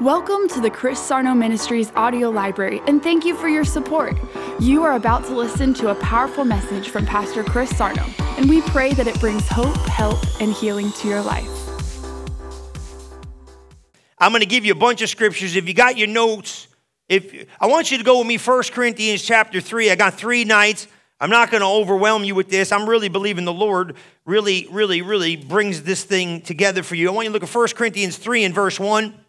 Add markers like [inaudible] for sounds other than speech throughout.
Welcome to the Chris Sarno Ministries audio library, and thank you for your support. You are about to listen to a powerful message from Pastor Chris Sarno, and we pray that it brings hope, help, and healing to your life. I'm going to give you a bunch of scriptures. If you got your notes, if I want you to go with me, 1 Corinthians chapter 3. I got three nights. I'm not going to overwhelm you with this. I'm really believing the Lord really, really, really brings this thing together for you. I want you to look at 1 Corinthians 3 and verse 1.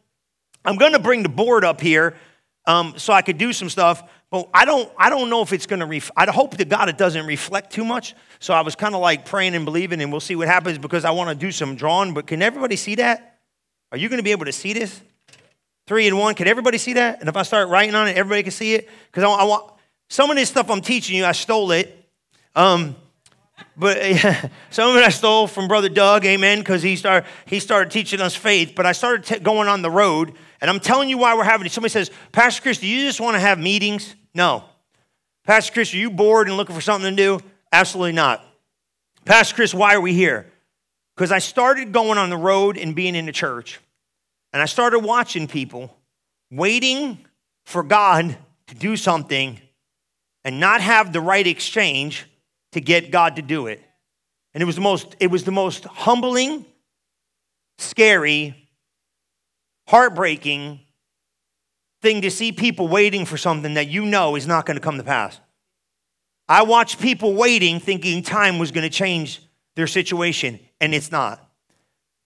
I'm going to bring the board up here um, so I could do some stuff, but I don't, I don't know if it's going to, ref- I hope to God it doesn't reflect too much. So I was kind of like praying and believing, and we'll see what happens because I want to do some drawing. But can everybody see that? Are you going to be able to see this? Three and one. Can everybody see that? And if I start writing on it, everybody can see it? Because I, I, want some of this stuff I'm teaching you, I stole it. Um, but [laughs] yeah, some of it I stole from Brother Doug, amen, because he started, he started teaching us faith. But I started t- going on the road and I'm telling you why we're having it. Somebody says, Pastor Chris, do you just want to have meetings? No. Pastor Chris, are you bored and looking for something to do? Absolutely not. Pastor Chris, why are we here? Because I started going on the road and being in the church, and I started watching people waiting for God to do something and not have the right exchange to get God to do it. And it was the most, it was the most humbling, scary, heartbreaking thing to see people waiting for something that you know is not going to come to pass. I watched people waiting thinking time was going to change their situation, and it's not.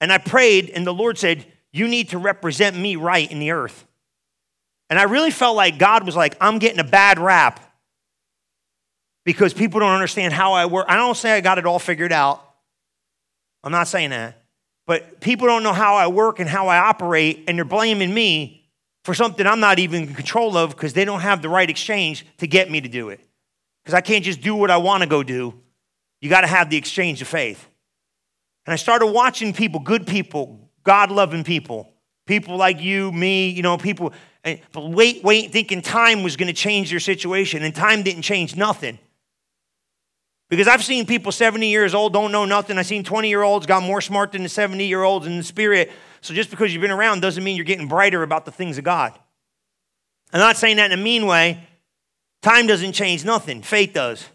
And I prayed, and the Lord said, You need to represent me right in the earth. And I really felt like God was like, I'm getting a bad rap because people don't understand how I work. I don't say I got it all figured out. I'm not saying that. But people don't know how I work and how I operate, and they're blaming me for something I'm not even in control of because they don't have the right exchange to get me to do it. Because I can't just do what I want to go do. You got to have the exchange of faith. And I started watching people, good people, God loving people, people like you, me, you know, people, and, but wait, wait, thinking time was going to change their situation, and time didn't change nothing. Because I've seen people 70 years old don't know nothing. I've seen 20 year olds got more smart than the 70 year olds in the spirit. So just because you've been around doesn't mean you're getting brighter about the things of God. I'm not saying that in a mean way. Time doesn't change nothing, faith does.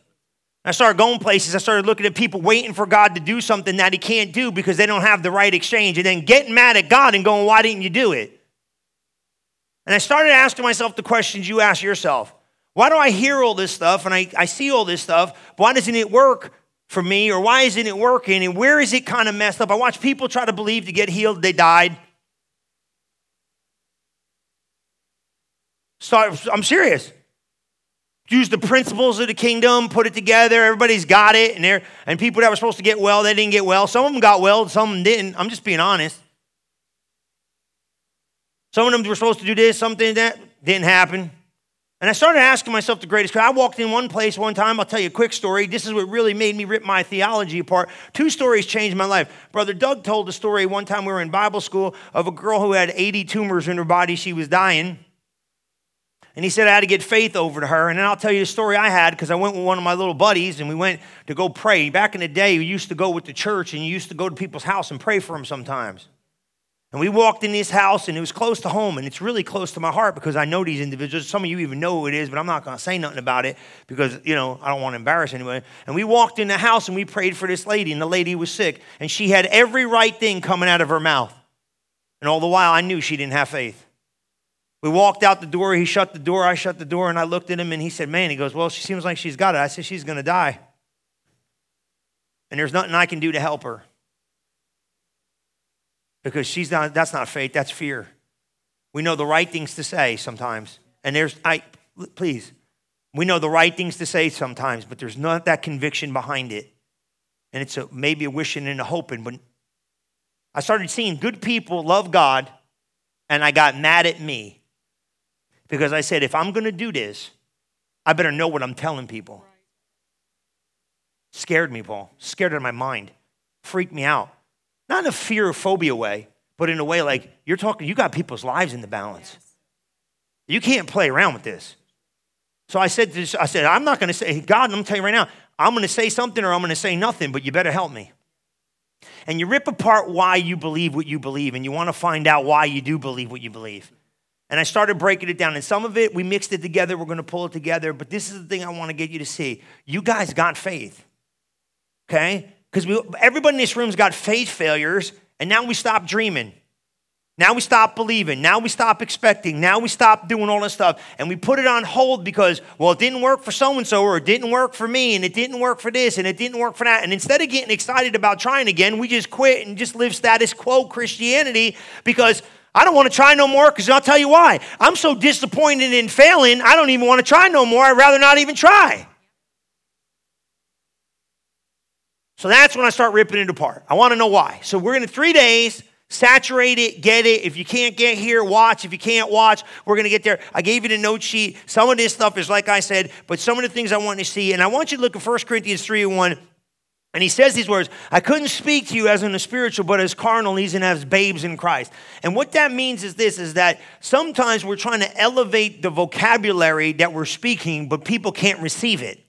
I started going places. I started looking at people waiting for God to do something that He can't do because they don't have the right exchange, and then getting mad at God and going, Why didn't you do it? And I started asking myself the questions you ask yourself why do I hear all this stuff and I, I see all this stuff? Why doesn't it work for me? Or why isn't it working? And where is it kind of messed up? I watch people try to believe to get healed, they died. Start, I'm serious. Use the principles of the kingdom, put it together. Everybody's got it, and, there and people that were supposed to get well, they didn't get well. Some of them got well, some didn't. I'm just being honest. Some of them were supposed to do this, something that didn't happen. And I started asking myself the greatest question. I walked in one place one time. I'll tell you a quick story. This is what really made me rip my theology apart. Two stories changed my life. Brother Doug told a story one time we were in Bible school of a girl who had 80 tumors in her body. She was dying. And he said I had to get faith over to her. And then I'll tell you the story I had because I went with one of my little buddies and we went to go pray. Back in the day, we used to go with the church and you used to go to people's house and pray for them sometimes. And we walked in this house, and it was close to home, and it's really close to my heart because I know these individuals. Some of you even know who it is, but I'm not going to say nothing about it because, you know, I don't want to embarrass anyone. And we walked in the house, and we prayed for this lady, and the lady was sick, and she had every right thing coming out of her mouth. And all the while, I knew she didn't have faith. We walked out the door, he shut the door, I shut the door, and I looked at him, and he said, Man, he goes, Well, she seems like she's got it. I said, She's going to die. And there's nothing I can do to help her because she's not, that's not faith, that's fear. We know the right things to say sometimes. And there's, I, please, we know the right things to say sometimes, but there's not that conviction behind it. And it's a, maybe a wishing and a hoping. But I started seeing good people love God, and I got mad at me because I said, if I'm going to do this, I better know what I'm telling people. Scared me, Paul. Scared out of my mind. Freaked me out. Not in a fear or phobia way, but in a way like you're talking, you got people's lives in the balance. You can't play around with this. So I said, this, I said, I'm not going to say, God, I'm going to tell you right now, I'm going to say something or I'm going to say nothing, but you better help me. And you rip apart why you believe what you believe, and you want to find out why you do believe what you believe. And I started breaking it down. And some of it, we mixed it together. We're going to pull it together. But this is the thing I want to get you to see. You guys got faith, okay? Because everybody in this room's got faith failures, and now we stop dreaming. Now we stop believing. Now we stop expecting. Now we stop doing all this stuff. And we put it on hold because, well, it didn't work for so and so, or it didn't work for me, and it didn't work for this, and it didn't work for that. And instead of getting excited about trying again, we just quit and just live status quo Christianity because I don't want to try no more because I'll tell you why. I'm so disappointed in failing, I don't even want to try no more. I'd rather not even try. So that's when I start ripping it apart. I want to know why. So we're going to three days Saturate it, get it. If you can't get here, watch. If you can't watch, we're going to get there. I gave you the note sheet. Some of this stuff is like I said, but some of the things I want to see, and I want you to look at 1 Corinthians 3 and 1. And he says these words I couldn't speak to you as in the spiritual, but as carnal, and as babes in Christ. And what that means is this is that sometimes we're trying to elevate the vocabulary that we're speaking, but people can't receive it.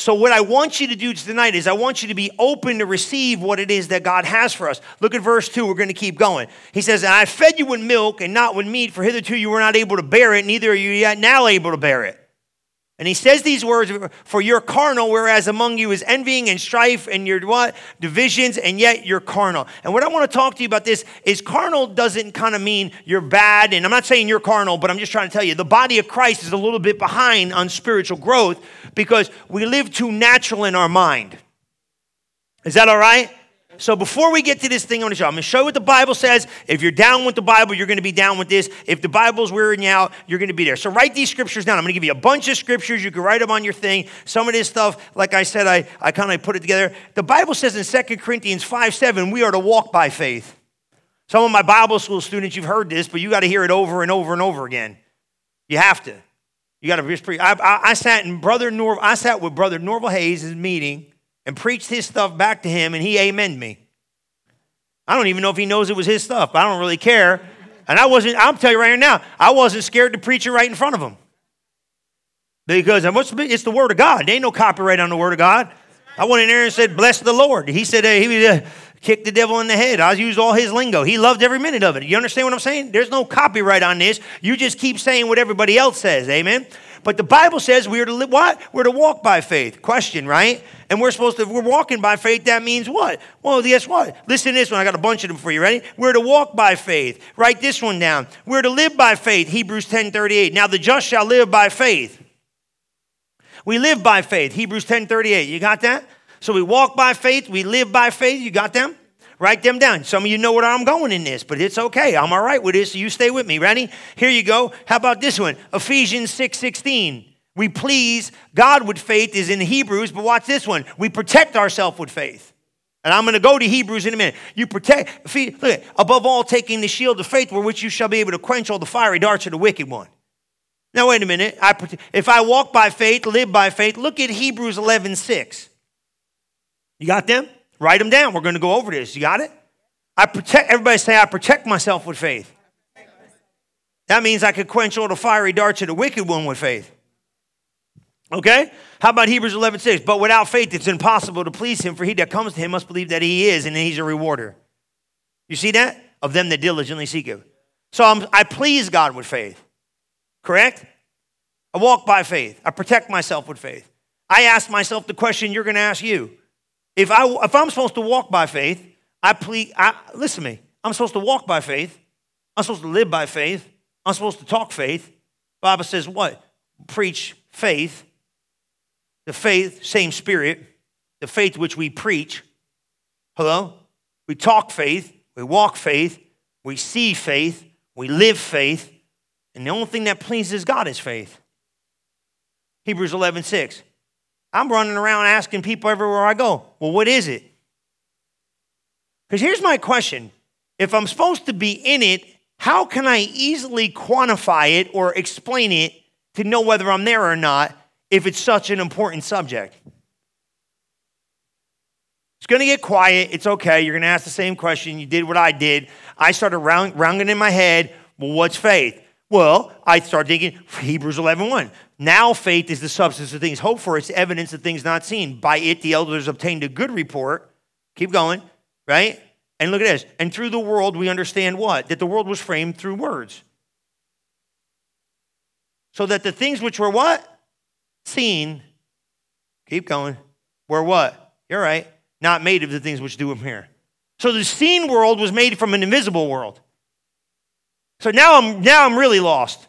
So, what I want you to do tonight is I want you to be open to receive what it is that God has for us. Look at verse 2. We're going to keep going. He says, I fed you with milk and not with meat, for hitherto you were not able to bear it, neither are you yet now able to bear it. And he says these words, for you're carnal, whereas among you is envying and strife and your what? Divisions, and yet you're carnal. And what I want to talk to you about this is carnal doesn't kind of mean you're bad. And I'm not saying you're carnal, but I'm just trying to tell you the body of Christ is a little bit behind on spiritual growth because we live too natural in our mind. Is that all right? So before we get to this thing, I'm going to show. I'm going to show you what the Bible says. If you're down with the Bible, you're going to be down with this. If the Bible's wearing you out, you're going to be there. So write these scriptures down. I'm going to give you a bunch of scriptures. You can write them on your thing. Some of this stuff, like I said, I, I kind of put it together. The Bible says in 2 Corinthians 5 7, we are to walk by faith. Some of my Bible school students, you've heard this, but you got to hear it over and over and over again. You have to. You got to just preach. I, I, I, sat in Brother Norvel, I sat with Brother Norvel Hayes' in meeting and preached his stuff back to him, and he amened me. I don't even know if he knows it was his stuff, I don't really care. And I wasn't, I'll tell you right now, I wasn't scared to preach it right in front of him. Because it's the Word of God. There ain't no copyright on the Word of God. I went in there and said, Bless the Lord. He said, uh, He uh, kick the devil in the head. I used all his lingo. He loved every minute of it. You understand what I'm saying? There's no copyright on this. You just keep saying what everybody else says. Amen? But the Bible says we are to live, what? We're to walk by faith. Question, right? And we're supposed to, we're walking by faith, that means what? Well, guess what? Listen to this one. I got a bunch of them for you. Ready? We're to walk by faith. Write this one down. We're to live by faith. Hebrews 10 38. Now the just shall live by faith. We live by faith. Hebrews 10 38. You got that? So we walk by faith, we live by faith. You got them? Write them down. Some of you know where I'm going in this, but it's okay. I'm all right with this, you stay with me. Ready? Here you go. How about this one? Ephesians 6 16. We please God with faith is in Hebrews, but watch this one. We protect ourselves with faith. And I'm going to go to Hebrews in a minute. You protect, look, above all, taking the shield of faith, with which you shall be able to quench all the fiery darts of the wicked one. Now, wait a minute. I, if I walk by faith, live by faith, look at Hebrews 11 6. You got them? Write them down. We're going to go over this. You got it? I protect, everybody say, I protect myself with faith. That means I could quench all the fiery darts of the wicked one with faith. Okay? How about Hebrews 11 6? But without faith, it's impossible to please him, for he that comes to him must believe that he is, and he's a rewarder. You see that? Of them that diligently seek him. So I'm, I please God with faith. Correct? I walk by faith. I protect myself with faith. I ask myself the question you're going to ask you if, I, if I'm supposed to walk by faith, I plead, I, listen to me. I'm supposed to walk by faith. I'm supposed to live by faith. I'm supposed to talk faith. Bible says what? Preach faith. The faith, same spirit. The faith which we preach. Hello? We talk faith. We walk faith. We see faith. We live faith. And the only thing that pleases God is faith. Hebrews 11, 6. I'm running around asking people everywhere I go, well, what is it? Because here's my question if I'm supposed to be in it, how can I easily quantify it or explain it to know whether I'm there or not if it's such an important subject? It's going to get quiet. It's okay. You're going to ask the same question. You did what I did. I started round, rounding in my head, well, what's faith? Well, I started thinking Hebrews 11 1. Now faith is the substance of things hoped for, it's evidence of things not seen. By it, the elders obtained a good report. Keep going, right? And look at this. And through the world, we understand what? That the world was framed through words. So that the things which were what? Seen. Keep going. Were what? You're right. Not made of the things which do appear. So the seen world was made from an invisible world. So now I'm now I'm really lost.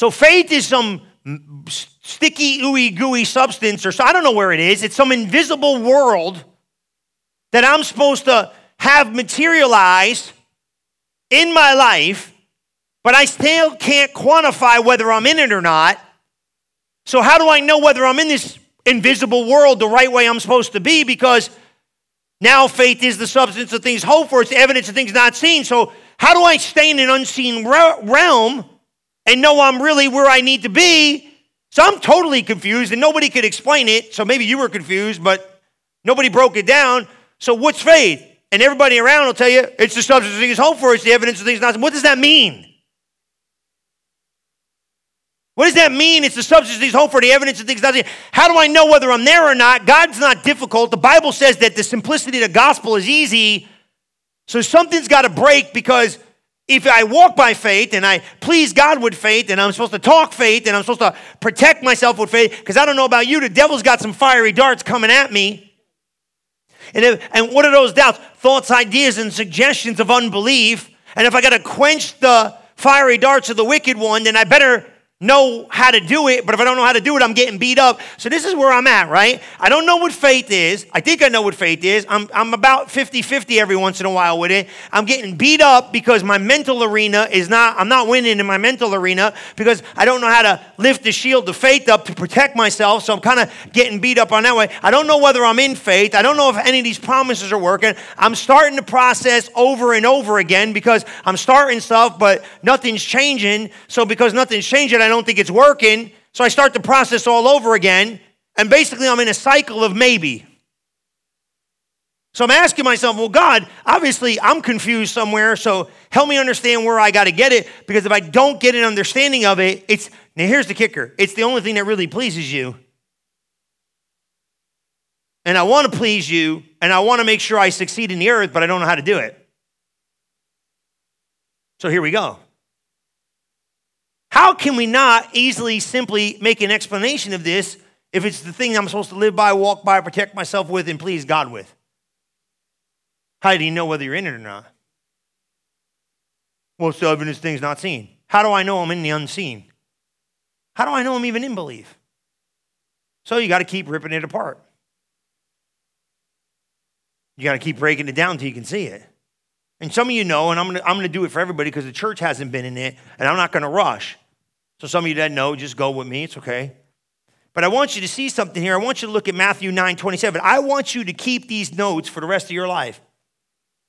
So faith is some sticky, ooey gooey substance, or so I don't know where it is. It's some invisible world that I'm supposed to have materialized in my life, but I still can't quantify whether I'm in it or not. So, how do I know whether I'm in this invisible world the right way I'm supposed to be? Because now faith is the substance of things hoped for, it's the evidence of things not seen. So, how do I stay in an unseen realm and know I'm really where I need to be? So I'm totally confused and nobody could explain it. So maybe you were confused, but nobody broke it down. So what's faith? And everybody around will tell you it's the substance of things hoped for, it's the evidence of things not. What does that mean? What does that mean? It's the substance of things hoped for, the evidence of things not. How do I know whether I'm there or not? God's not difficult. The Bible says that the simplicity of the gospel is easy. So something's got to break because if I walk by faith and I please God with faith and I'm supposed to talk faith and I'm supposed to protect myself with faith, because I don't know about you, the devil's got some fiery darts coming at me. And, if, and what are those doubts? Thoughts, ideas, and suggestions of unbelief. And if I got to quench the fiery darts of the wicked one, then I better know how to do it, but if I don't know how to do it, I'm getting beat up. So this is where I'm at, right? I don't know what faith is. I think I know what faith is. I'm, I'm about 50 50 every once in a while with it. I'm getting beat up because my mental arena is not, I'm not winning in my mental arena because I don't know how to lift the shield of faith up to protect myself. So I'm kind of getting beat up on that way. I don't know whether I'm in faith. I don't know if any of these promises are working. I'm starting the process over and over again because I'm starting stuff, but nothing's changing. So because nothing's changing, I don't think it's working. So I start the process all over again. And basically, I'm in a cycle of maybe. So I'm asking myself, well, God, obviously I'm confused somewhere, so help me understand where I got to get it. Because if I don't get an understanding of it, it's now here's the kicker it's the only thing that really pleases you. And I want to please you, and I want to make sure I succeed in the earth, but I don't know how to do it. So here we go. How can we not easily simply make an explanation of this if it's the thing I'm supposed to live by, walk by, protect myself with, and please God with? How do you know whether you're in it or not? Well, so evidence things not seen. How do I know I'm in the unseen? How do I know I'm even in belief? So you got to keep ripping it apart. You got to keep breaking it down until you can see it. And some of you know, and I'm gonna, I'm gonna do it for everybody because the church hasn't been in it, and I'm not gonna rush. So some of you that know, just go with me, it's okay. But I want you to see something here. I want you to look at Matthew 9 27. I want you to keep these notes for the rest of your life.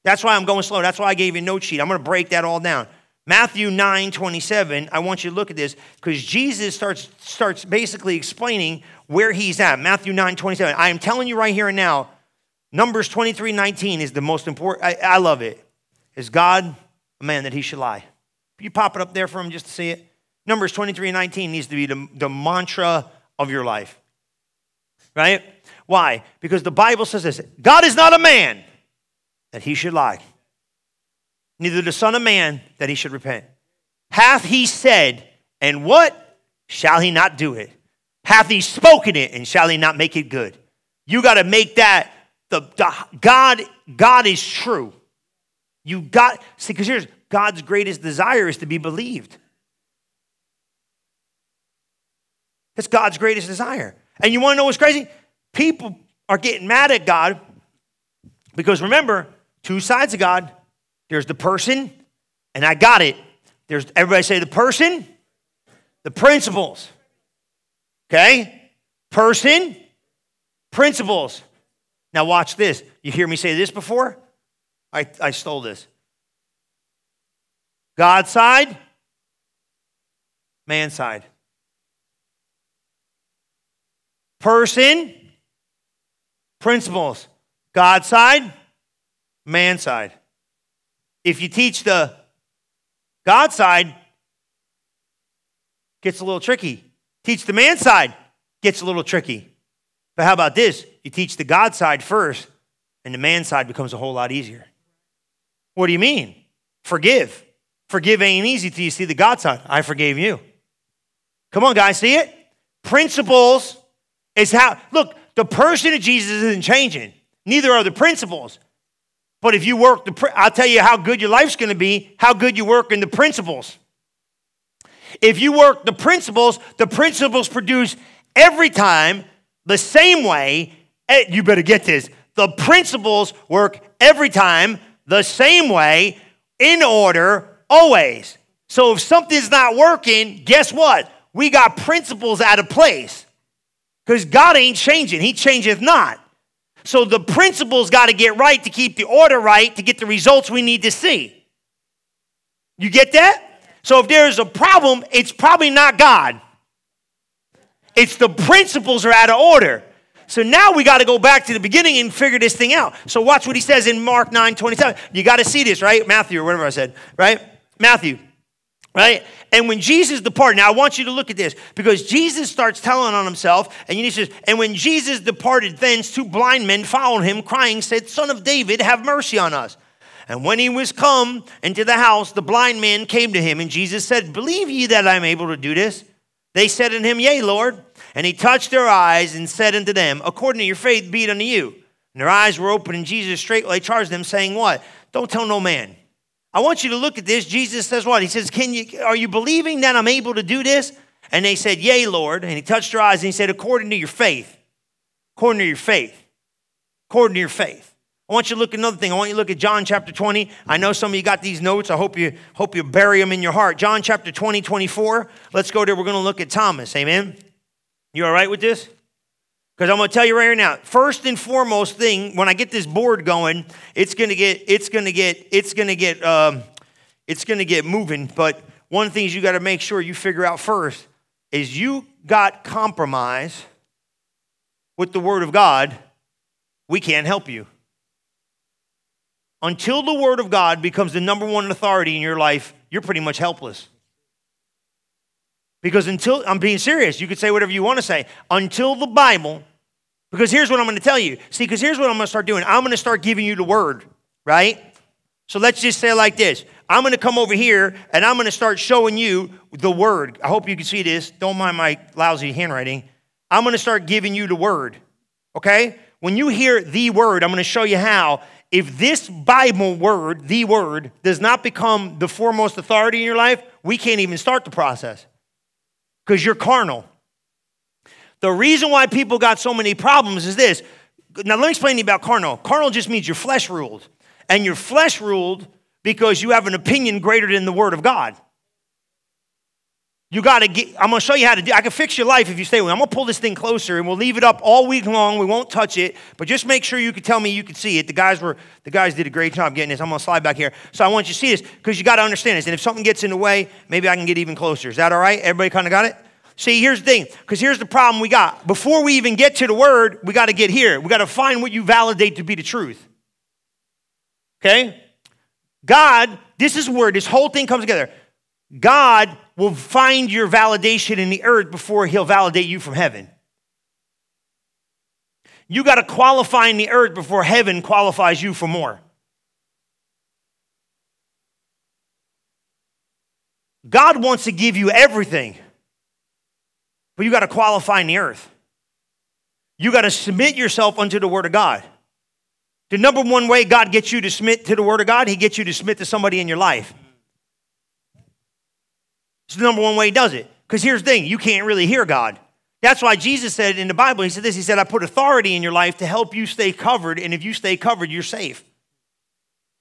That's why I'm going slow. That's why I gave you a note sheet. I'm to break that all down. Matthew 9 27, I want you to look at this because Jesus starts, starts basically explaining where he's at. Matthew 9 27. I am telling you right here and now, Numbers 23 19 is the most important. I, I love it. Is God a man that he should lie? You pop it up there for him just to see it? Numbers 23 and 19 needs to be the, the mantra of your life. Right? Why? Because the Bible says this God is not a man that he should lie, neither the Son of Man that he should repent. Hath he said, and what? Shall he not do it? Hath he spoken it, and shall he not make it good? You got to make that the, the God, God is true. You got, see, because here's God's greatest desire is to be believed. That's God's greatest desire. And you want to know what's crazy? People are getting mad at God because remember, two sides of God. There's the person, and I got it. There's everybody say the person, the principles. Okay? Person, principles. Now watch this. You hear me say this before? I, I stole this. God side, man side. Person, principles. God side, man side. If you teach the God side, gets a little tricky. Teach the man side, gets a little tricky. But how about this? You teach the God side first, And the man side becomes a whole lot easier. What do you mean? Forgive. Forgive ain't easy till you see the God side. I forgave you. Come on, guys, see it? Principles is how, look, the person of Jesus isn't changing. Neither are the principles. But if you work the, I'll tell you how good your life's to be, how good you work in the principles. If you work the principles, the principles produce every time the same way. Eh, you better get this. The principles work every time the same way, in order, always. So if something's not working, guess what? We got principles out of place. Because God ain't changing, He changeth not. So the principles got to get right to keep the order right to get the results we need to see. You get that? So if there's a problem, it's probably not God. It's the principles are out of order. So now we got to go back to the beginning and figure this thing out. So watch what he says in Mark 9 27. You got to see this, right? Matthew or whatever I said, right? Matthew, right? And when Jesus departed, now I want you to look at this because Jesus starts telling on himself, and he says, And when Jesus departed thence, two blind men followed him, crying, said, Son of David, have mercy on us. And when he was come into the house, the blind man came to him, and Jesus said, Believe ye that I'm able to do this? They said unto him, Yea, Lord. And he touched their eyes and said unto them, According to your faith be it unto you. And their eyes were open, and Jesus straightway charged them, saying, What? Don't tell no man. I want you to look at this. Jesus says what? He says, Can you are you believing that I'm able to do this? And they said, Yea, Lord. And he touched their eyes and he said, According to your faith. According to your faith. According to your faith. I want you to look at another thing. I want you to look at John chapter 20. I know some of you got these notes. I hope you hope you bury them in your heart. John chapter 20, 24. Let's go there. We're going to look at Thomas. Amen. You all right with this? Because I'm going to tell you right now. First and foremost thing, when I get this board going, it's going to get it's going to get it's going to get um, it's going to get moving. But one of the things you got to make sure you figure out first is you got compromise with the Word of God. We can't help you. Until the Word of God becomes the number one authority in your life, you're pretty much helpless. Because until, I'm being serious, you could say whatever you want to say. Until the Bible, because here's what I'm going to tell you. See, because here's what I'm going to start doing. I'm going to start giving you the Word, right? So let's just say like this I'm going to come over here and I'm going to start showing you the Word. I hope you can see this. Don't mind my lousy handwriting. I'm going to start giving you the Word, okay? When you hear the Word, I'm going to show you how if this Bible word, the word, does not become the foremost authority in your life, we can't even start the process because you're carnal. The reason why people got so many problems is this. Now, let me explain to you about carnal. Carnal just means your flesh ruled. And your flesh ruled because you have an opinion greater than the word of God. You got to get, I'm going to show you how to do I can fix your life if you stay with me. I'm going to pull this thing closer and we'll leave it up all week long. We won't touch it, but just make sure you can tell me you can see it. The guys were, the guys did a great job getting this. I'm going to slide back here. So I want you to see this because you got to understand this. And if something gets in the way, maybe I can get even closer. Is that all right? Everybody kind of got it? See, here's the thing, because here's the problem we got. Before we even get to the word, we got to get here. We got to find what you validate to be the truth. Okay? God, this is where this whole thing comes together. God will find your validation in the earth before he'll validate you from heaven. You got to qualify in the earth before heaven qualifies you for more. God wants to give you everything, but you got to qualify in the earth. You got to submit yourself unto the Word of God. The number one way God gets you to submit to the Word of God, He gets you to submit to somebody in your life. It's the number one way he does it. Because here's the thing you can't really hear God. That's why Jesus said in the Bible, He said this He said, I put authority in your life to help you stay covered, and if you stay covered, you're safe.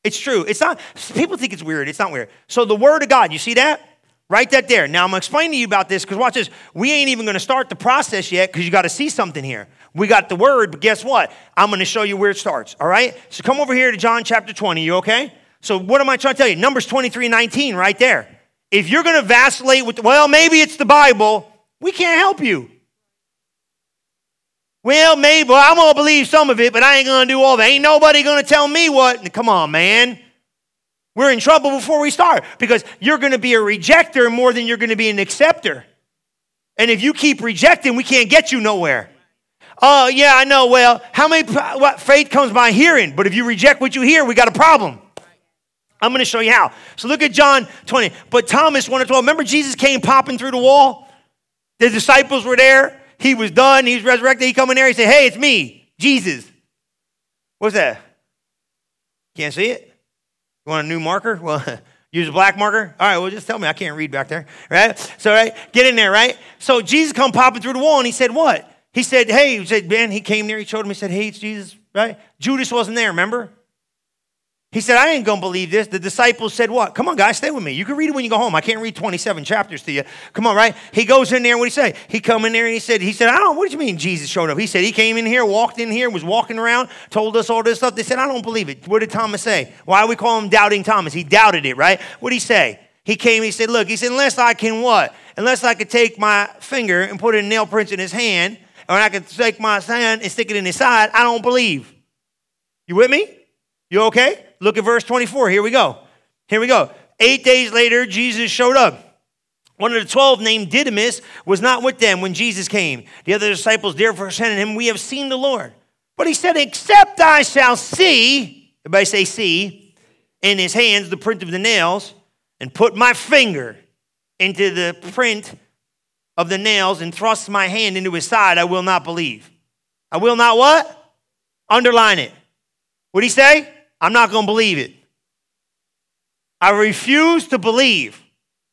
It's true. It's not, people think it's weird. It's not weird. So the Word of God, you see that? Write that there. Now I'm gonna explain to you about this because watch this. We ain't even gonna start the process yet because you gotta see something here. We got the word, but guess what? I'm gonna show you where it starts. All right? So come over here to John chapter 20. You okay? So what am I trying to tell you? Numbers 23, 19, right there. If you're going to vacillate with, well, maybe it's the Bible, we can't help you. Well, maybe I'm going to believe some of it, but I ain't going to do all that. Ain't nobody going to tell me what. Come on, man. We're in trouble before we start because you're going to be a rejecter more than you're going to be an acceptor. And if you keep rejecting, we can't get you nowhere. Oh, yeah, I know. Well, how many, what, faith comes by hearing, but if you reject what you hear, we got a problem. I'm going to show you how. So look at John 20. But Thomas, 1 of 12, remember Jesus came popping through the wall? The disciples were there. He was done. He was resurrected. He come in there. He said, Hey, it's me, Jesus. What's that? Can't see it? You want a new marker? Well, [laughs] use a black marker? All right, well, just tell me. I can't read back there, right? So, right, get in there, right? So Jesus come popping through the wall, and he said, What? He said, Hey, he said, Ben, he came there, he showed him, he said, Hey, it's Jesus, right? Judas wasn't there, remember? He said, I ain't gonna believe this. The disciples said, What? Come on, guys, stay with me. You can read it when you go home. I can't read 27 chapters to you. Come on, right? He goes in there, what did he say? He come in there and he said, He said, I don't, what do you mean Jesus showed up? He said, He came in here, walked in here, was walking around, told us all this stuff. They said, I don't believe it. What did Thomas say? Why we call him doubting Thomas? He doubted it, right? What did he say? He came, he said, Look, he said, unless I can what? Unless I could take my finger and put a nail print in his hand, or I could take my hand and stick it in his side, I don't believe. You with me? You okay? Look at verse 24. Here we go. Here we go. Eight days later, Jesus showed up. One of the twelve, named Didymus, was not with them when Jesus came. The other disciples therefore said to him, We have seen the Lord. But he said, Except I shall see, everybody say, see, in his hands the print of the nails, and put my finger into the print of the nails and thrust my hand into his side, I will not believe. I will not what? Underline it. What did he say? I'm not going to believe it. I refuse to believe.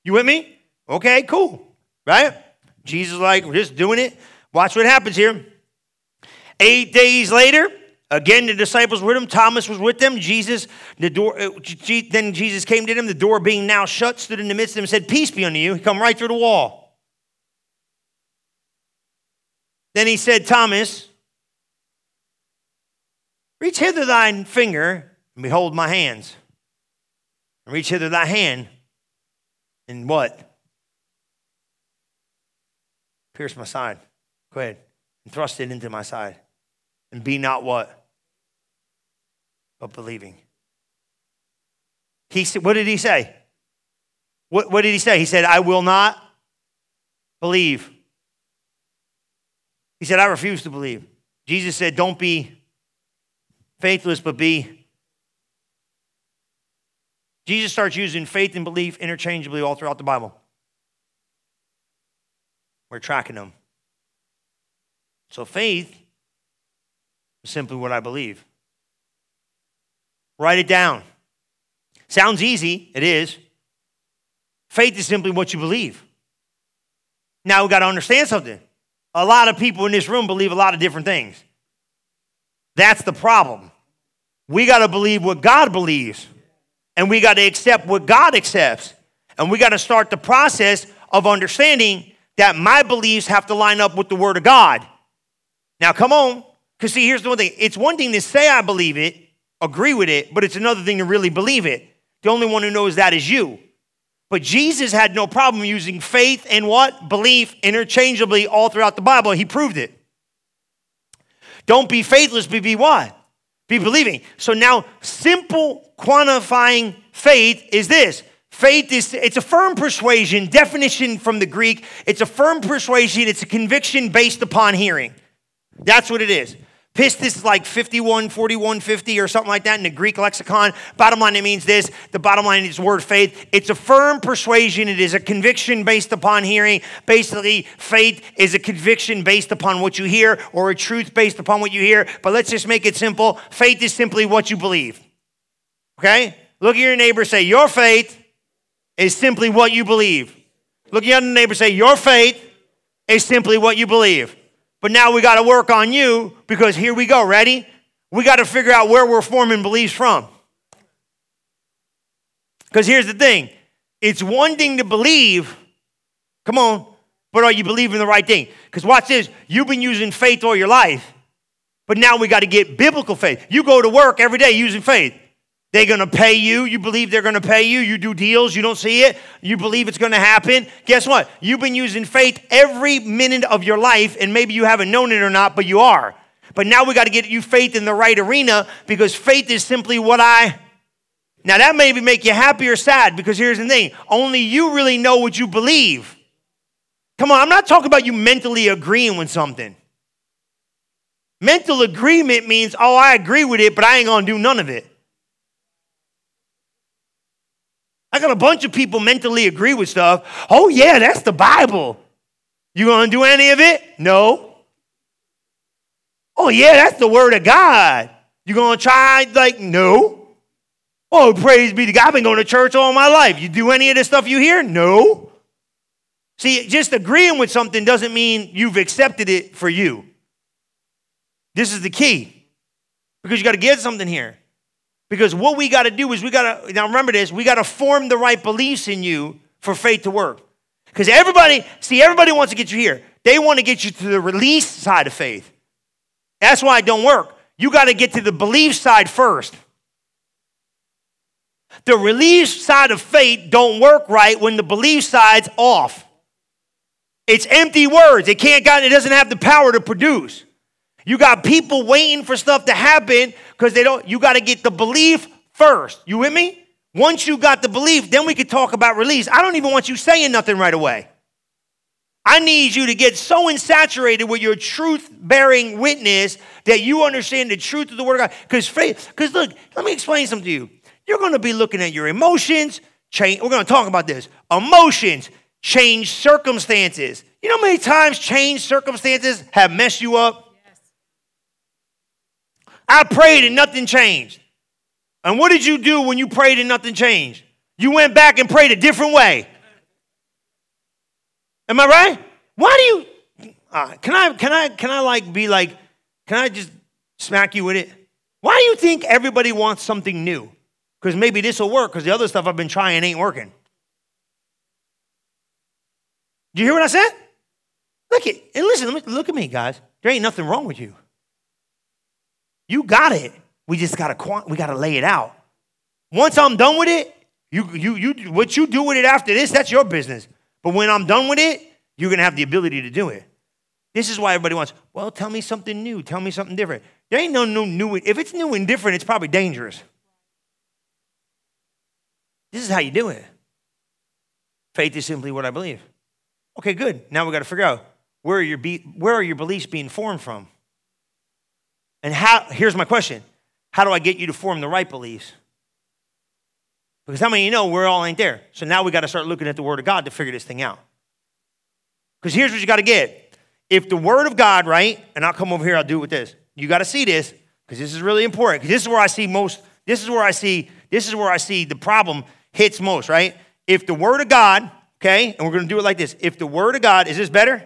You with me? Okay, cool. Right? Jesus, like, we're just doing it. Watch what happens here. Eight days later, again the disciples were with him. Thomas was with them. Jesus, the door. Uh, then Jesus came to them. The door being now shut, stood in the midst of them, and said, "Peace be unto you." He come right through the wall. Then he said, Thomas, reach hither thine finger and behold my hands. And reach hither thy hand, and what? Pierce my side. Go ahead. And thrust it into my side. And be not what? But believing. He said, what did he say? What, what did he say? He said, I will not believe. He said, I refuse to believe. Jesus said, Don't be faithless, but be Jesus starts using faith and belief interchangeably all throughout the Bible. We're tracking them. So faith is simply what I believe. Write it down. Sounds easy, it is. Faith is simply what you believe. Now we got to understand something. A lot of people in this room believe a lot of different things. That's the problem. We got to believe what God believes and we got to accept what God accepts. And we got to start the process of understanding that my beliefs have to line up with the Word of God. Now, come on. Because, see, here's the one thing it's one thing to say I believe it, agree with it, but it's another thing to really believe it. The only one who knows that is you. But Jesus had no problem using faith and what? Belief interchangeably all throughout the Bible. He proved it. Don't be faithless, but be what? Be believing. So now, simple quantifying faith is this. Faith is it's a firm persuasion, definition from the Greek. It's a firm persuasion, it's a conviction based upon hearing. That's what it is. Pistis is like 51, 41, 50 or something like that in the Greek lexicon. Bottom line, it means this. The bottom line is word faith. It's a firm persuasion. It is a conviction based upon hearing. Basically, faith is a conviction based upon what you hear or a truth based upon what you hear. But let's just make it simple. Faith is simply what you believe. Okay? Look at your neighbor say, Your faith is simply what you believe. Look at your neighbor say, Your faith is simply what you believe. But now we got to work on you because here we go. Ready? We got to figure out where we're forming beliefs from. Because here's the thing it's one thing to believe, come on, but are you believing the right thing? Because watch this you've been using faith all your life, but now we got to get biblical faith. You go to work every day using faith. They're going to pay you. You believe they're going to pay you. You do deals. You don't see it. You believe it's going to happen. Guess what? You've been using faith every minute of your life, and maybe you haven't known it or not, but you are. But now we got to get you faith in the right arena because faith is simply what I. Now, that may make you happy or sad because here's the thing only you really know what you believe. Come on, I'm not talking about you mentally agreeing with something. Mental agreement means, oh, I agree with it, but I ain't gonna do none of it. I got a bunch of people mentally agree with stuff. Oh, yeah, that's the Bible. You gonna do any of it? No. Oh, yeah, that's the word of God. You gonna try? Like, no. Oh, praise be to God. I've been going to church all my life. You do any of the stuff you hear? No. See, just agreeing with something doesn't mean you've accepted it for you. This is the key. Because you got to get something here. Because what we got to do is we got to, now remember this, we got to form the right beliefs in you for faith to work. Because everybody, see, everybody wants to get you here. They want to get you to the release side of faith. That's why it don't work. You got to get to the belief side first. The release side of faith don't work right when the belief side's off. It's empty words. It can't got it doesn't have the power to produce. You got people waiting for stuff to happen because they don't, you got to get the belief first. You with me? Once you got the belief, then we could talk about release. I don't even want you saying nothing right away. I need you to get so insaturated with your truth bearing witness that you understand the truth of the Word of God. Because faith, because look, let me explain something to you. You're going to be looking at your emotions, change. We're going to talk about this. Emotions change circumstances. You know how many times change circumstances have messed you up? I prayed and nothing changed. And what did you do when you prayed and nothing changed? You went back and prayed a different way. Am I right? Why do you? Uh, can I? Can I? Can I like be like? Can I just smack you with it? Why do you think everybody wants something new? Because maybe this will work. Because the other stuff I've been trying ain't working. Do you hear what I said? Look at and listen. Look at me, guys. There ain't nothing wrong with you. You got it. We just gotta we gotta lay it out. Once I'm done with it, you you you what you do with it after this, that's your business. But when I'm done with it, you're gonna have the ability to do it. This is why everybody wants, well, tell me something new, tell me something different. There ain't no new new. If it's new and different, it's probably dangerous. This is how you do it. Faith is simply what I believe. Okay, good. Now we got to figure out where are your be- where are your beliefs being formed from? And how, here's my question How do I get you to form the right beliefs? Because how many of you know we're all ain't there? So now we got to start looking at the Word of God to figure this thing out. Because here's what you got to get. If the Word of God, right, and I'll come over here, I'll do it with this. You got to see this, because this is really important. Because this is where I see most, this is where I see, this is where I see the problem hits most, right? If the Word of God, okay, and we're going to do it like this. If the Word of God, is this better?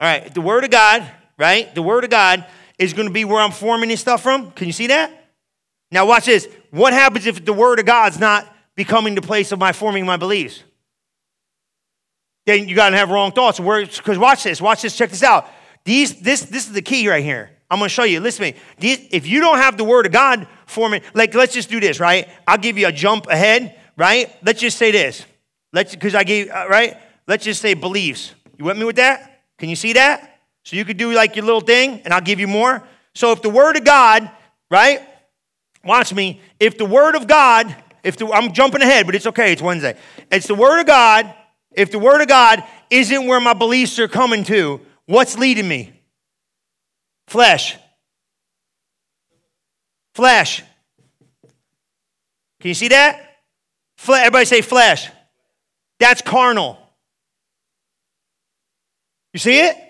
All right, the Word of God, right, the Word of God is going to be where I'm forming this stuff from. Can you see that? Now, watch this. What happens if the Word of God's not becoming the place of my forming my beliefs? Then you got to have wrong thoughts. Because watch this. Watch this. Check this out. These, this, this is the key right here. I'm going to show you. Listen to me. These, if you don't have the Word of God forming, like, let's just do this, right? I'll give you a jump ahead, right? Let's just say this. Let's, because I gave, uh, right? Let's just say beliefs. You with me with that? Can you see that? So you could do like your little thing, and I'll give you more. So if the Word of God, right? Watch me. If the Word of God, if the, I'm jumping ahead, but it's okay, it's Wednesday. It's the Word of God. If the Word of God isn't where my beliefs are coming to, what's leading me? Flesh. Flesh. Can you see that? Fle- Everybody say flesh. That's carnal. You see it?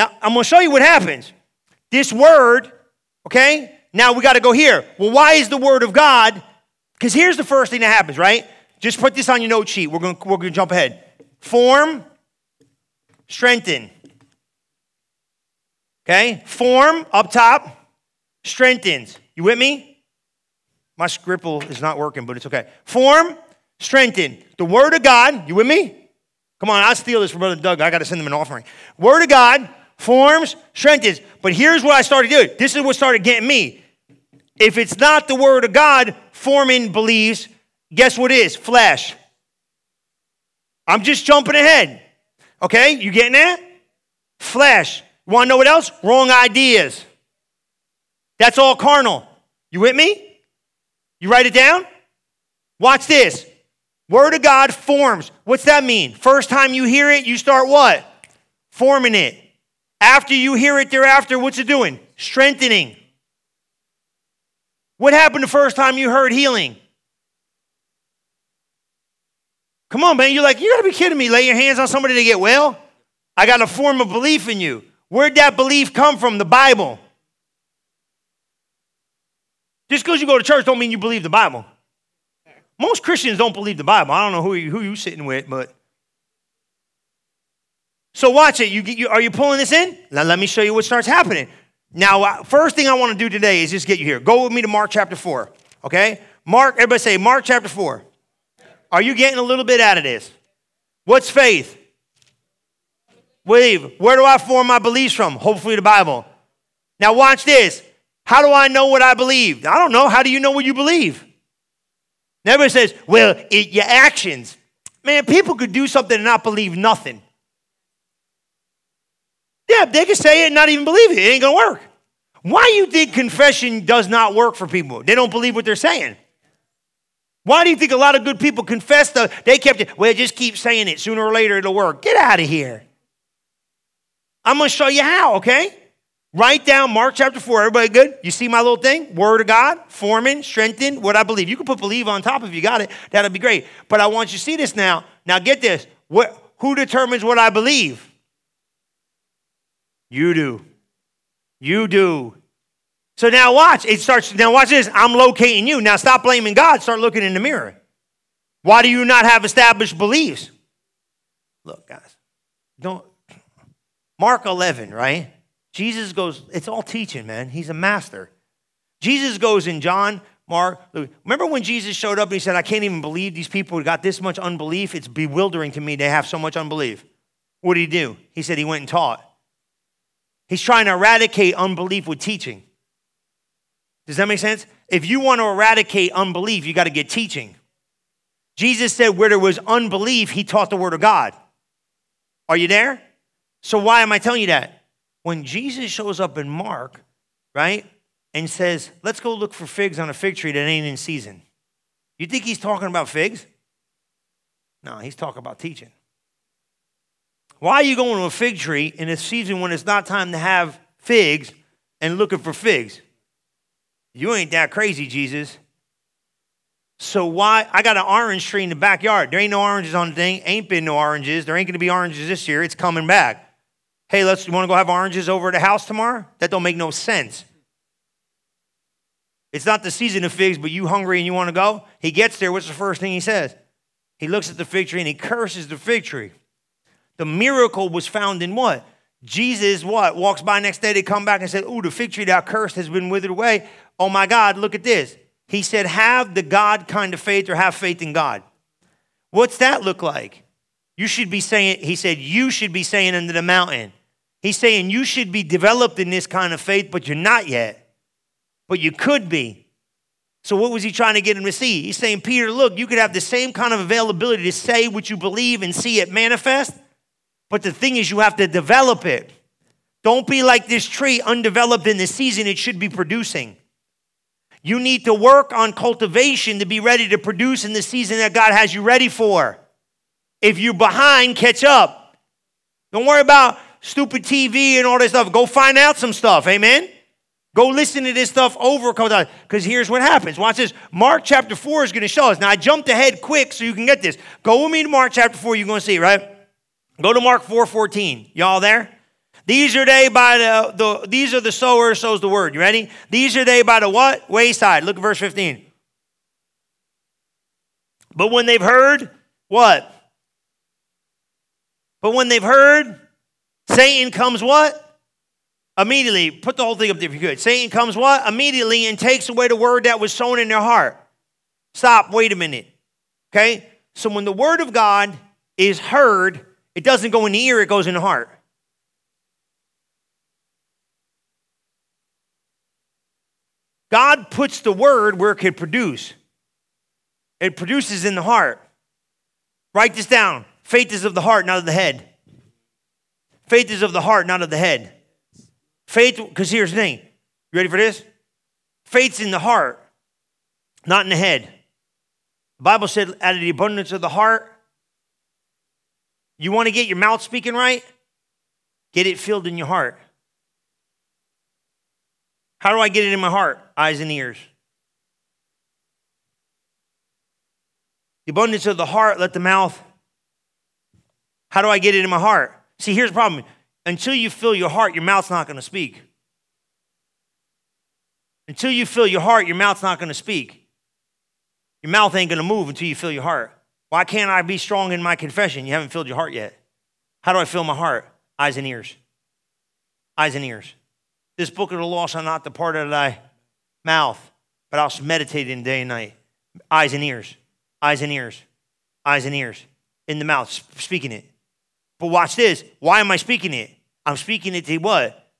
Now, I'm going to show you what happens. This word, okay? Now we got to go here. Well, why is the word of God? Because here's the first thing that happens, right? Just put this on your note sheet. We're going we're going to jump ahead. Form, strengthen. Okay? Form up top, strengthens. You with me? My scribble is not working, but it's okay. Form, strengthen. The word of God, you with me? Come on, I'll steal this from Brother Doug. I got to send him an offering. Word of God, forms, strengthens. But here's what I started doing. This is what started getting me. If it's not the word of God forming beliefs, guess what is? Flesh. I'm just jumping ahead. Okay, you getting that? Flesh. You want to know what else? Wrong ideas. That's all carnal. You with me? You write it down? Watch this. Word of God forms. What's that mean? First time you hear it, you start what? Forming it. After you hear it thereafter, what's it doing? Strengthening. What happened the first time you heard healing? Come on, man. You're like, you gotta be kidding me. Lay your hands on somebody to get well. I got a form of belief in you. Where'd that belief come from? The Bible. Just because you go to church don't mean you believe the Bible. Most Christians don't believe the Bible. I don't know who you, who you sitting with, but so watch it. You, you are you pulling this in? Now let me show you what starts happening. Now, uh, first thing I want to do today is just get you here. Go with me to Mark chapter four. Okay, Mark. Everybody say Mark chapter four. Are you getting a little bit out of this? What's faith? Believe. Where do I form my beliefs from? Hopefully the Bible. Now watch this. How do I know what I believe? I don't know. How do you know what you believe? Everybody says, well, it, your actions. Man, people could do something and not believe nothing. Yeah, they can say it and not even believe it. It ain't going to work. Why do you think confession does not work for people? They don't believe what they're saying. Why do you think a lot of good people confess the they kept it? Well, just keep saying it. Sooner or later it'll work. Get out of here. I'm to show you how, okay? Write down Mark chapter 4. Everybody good? You see my little thing? Word of God, forming, strengthened, what I believe. You can put believe on top if you got it. That'll be great. But I want you to see this now. Now get this. What, who determines what I believe? You do. You do. So now watch. It starts. Now watch this. I'm locating you. Now stop blaming God. Start looking in the mirror. Why do you not have established beliefs? Look, guys. Don't. Mark 11, right? Jesus goes, it's all teaching, man. He's a master. Jesus goes in John, Mark. Remember when Jesus showed up and he said, I can't even believe these people got this much unbelief? It's bewildering to me. They have so much unbelief. What did he do? He said he went and taught. He's trying to eradicate unbelief with teaching. Does that make sense? If you want to eradicate unbelief, you got to get teaching. Jesus said, where there was unbelief, he taught the word of God. Are you there? So, why am I telling you that? when Jesus shows up in Mark, right, and says, let's go look for figs on a fig tree that ain't in season, you think he's talking about figs? No, he's talking about teaching. Why are you going to a fig tree in a season when it's not time to have figs and looking for figs? You ain't that crazy, Jesus. So why? I got an orange tree in the backyard. There ain't no oranges on the thing. Ain't been no oranges. There ain't going to be oranges this year. It's coming back. Hey, let's you want to go have oranges over at the house tomorrow? That don't make no sense. It's not the season of figs, but you hungry and you want to go? He gets there. What's the first thing he says? He looks at the fig tree and he curses the fig tree. The miracle was found in what? Jesus, what? Walks by next day, they come back and said, Oh, the fig tree that cursed has been withered away. Oh my God, look at this. He said, Have the God kind of faith or have faith in God. What's that look like? You should be saying, he said, You should be saying under the mountain, He's saying you should be developed in this kind of faith, but you're not yet. But you could be. So, what was he trying to get him to see? He's saying, Peter, look, you could have the same kind of availability to say what you believe and see it manifest. But the thing is, you have to develop it. Don't be like this tree undeveloped in the season it should be producing. You need to work on cultivation to be ready to produce in the season that God has you ready for. If you're behind, catch up. Don't worry about stupid TV and all this stuff. Go find out some stuff. Amen. Go listen to this stuff over. Because here's what happens. Watch this. Mark chapter 4 is going to show us. Now, I jumped ahead quick so you can get this. Go with me to Mark chapter 4. You're going to see, right? Go to Mark 4:14. Y'all there? These are they by the, the these are the sowers, sows the word. You ready? These are they by the what? Wayside. Look at verse 15. But when they've heard, what? But when they've heard, Satan comes what? Immediately. Put the whole thing up there if you could. Satan comes what? Immediately and takes away the word that was sown in their heart. Stop. Wait a minute. Okay? So when the word of God is heard, it doesn't go in the ear, it goes in the heart. God puts the word where it can produce. It produces in the heart. Write this down. Faith is of the heart, not of the head. Faith is of the heart, not of the head. Faith, because here's the thing. You ready for this? Faith's in the heart, not in the head. The Bible said, out of the abundance of the heart, you want to get your mouth speaking right? Get it filled in your heart. How do I get it in my heart? Eyes and ears. The abundance of the heart, let the mouth. How do I get it in my heart? See, here's the problem. Until you fill your heart, your mouth's not going to speak. Until you fill your heart, your mouth's not going to speak. Your mouth ain't going to move until you fill your heart. Why can't I be strong in my confession? You haven't filled your heart yet. How do I fill my heart? Eyes and ears. Eyes and ears. This book of the law shall not depart out of thy mouth, but I'll meditate in day and night. Eyes and ears. Eyes and ears. Eyes and ears. In the mouth, speaking it. But watch this. Why am I speaking it? I'm speaking it to what?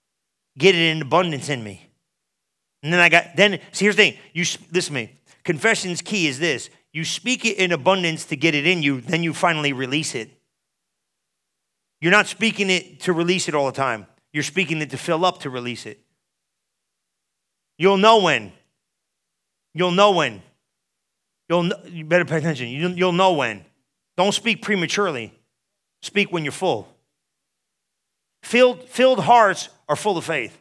Get it in abundance in me. And then I got, then, see, here's the thing. You, listen to me. Confession's key is this you speak it in abundance to get it in you, then you finally release it. You're not speaking it to release it all the time. You're speaking it to fill up to release it. You'll know when. You'll know when. You'll know, you better pay attention. You, you'll know when. Don't speak prematurely. Speak when you're full. Filled, filled hearts are full of faith.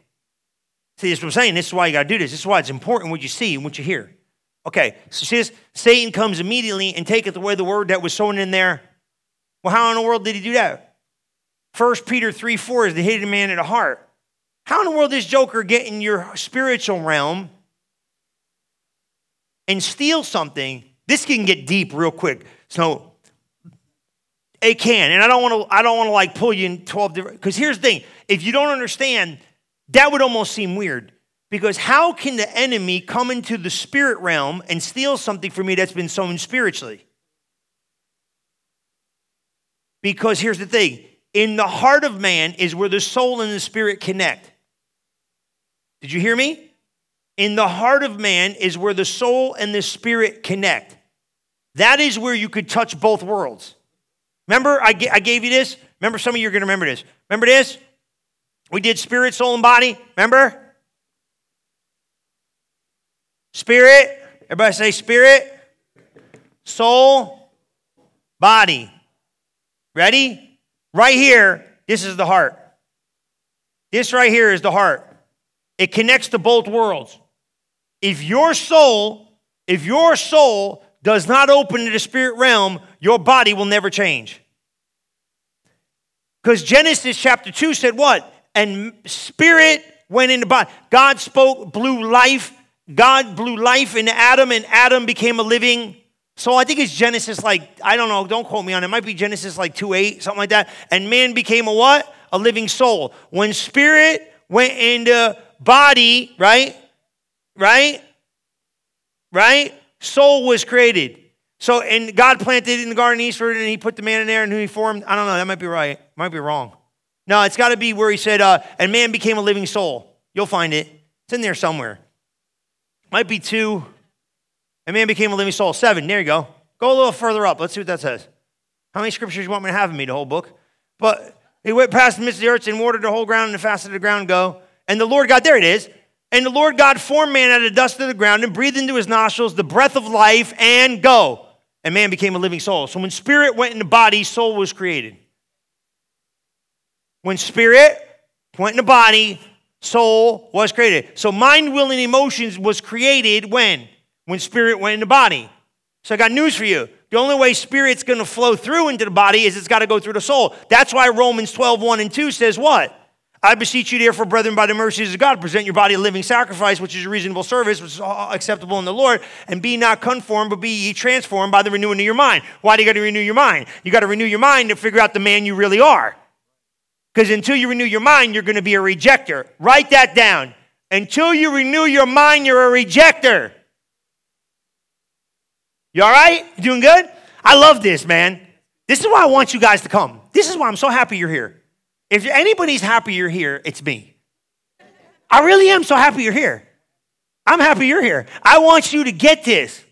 See, this is what I'm saying. This is why you got to do this. This is why it's important what you see and what you hear. Okay, so this? Satan comes immediately and taketh away the word that was sown in there. Well, how in the world did he do that? First Peter 3 4 is the hidden man in the heart. How in the world does Joker get in your spiritual realm and steal something? This can get deep real quick. So it can. And I don't want to, I don't want to like pull you in 12 different because here's the thing. If you don't understand, that would almost seem weird. Because how can the enemy come into the spirit realm and steal something from me that's been sown spiritually? Because here's the thing in the heart of man is where the soul and the spirit connect. Did you hear me? In the heart of man is where the soul and the spirit connect. That is where you could touch both worlds. Remember, I, I gave you this? Remember, some of you are going to remember this. Remember this? We did spirit, soul, and body. Remember? Spirit. Everybody say spirit, soul, body. Ready? Right here, this is the heart. This right here is the heart. It connects to both worlds. If your soul, if your soul does not open to the spirit realm, your body will never change. Because Genesis chapter 2 said what? And spirit went into body. God spoke, blew life God blew life in Adam, and Adam became a living so I think it's Genesis like, I don't know, don't quote me on it. It might be Genesis like 2 8, something like that. And man became a what? A living soul. When spirit went into body, right? Right? Right? Soul was created. So, and God planted in the garden eastward, and he put the man in there, and who he formed. I don't know, that might be right. Might be wrong. No, it's got to be where he said, uh, and man became a living soul. You'll find it. It's in there somewhere. Might be two. And man became a living soul. Seven. There you go. Go a little further up. Let's see what that says. How many scriptures you want me to have in me, the whole book? But he went past the midst of the earth and watered the whole ground and the fasted the ground go. And the Lord God, there it is. And the Lord God formed man out of the dust of the ground and breathed into his nostrils the breath of life and go. And man became a living soul. So when spirit went in the body, soul was created. When spirit went in the body, soul was created. So mind, will, and emotions was created when? When spirit went in the body. So I got news for you. The only way spirit's going to flow through into the body is it's got to go through the soul. That's why Romans 12, 1 and 2 says what? I beseech you, therefore, brethren, by the mercies of God, present your body a living sacrifice, which is a reasonable service, which is acceptable in the Lord, and be not conformed, but be ye transformed by the renewing of your mind. Why do you got to renew your mind? You got to renew your mind to figure out the man you really are. Because until you renew your mind, you're going to be a rejecter. Write that down. Until you renew your mind, you're a rejecter. You all right? Doing good? I love this, man. This is why I want you guys to come. This is why I'm so happy you're here. If anybody's happy you're here, it's me. I really am so happy you're here. I'm happy you're here. I want you to get this.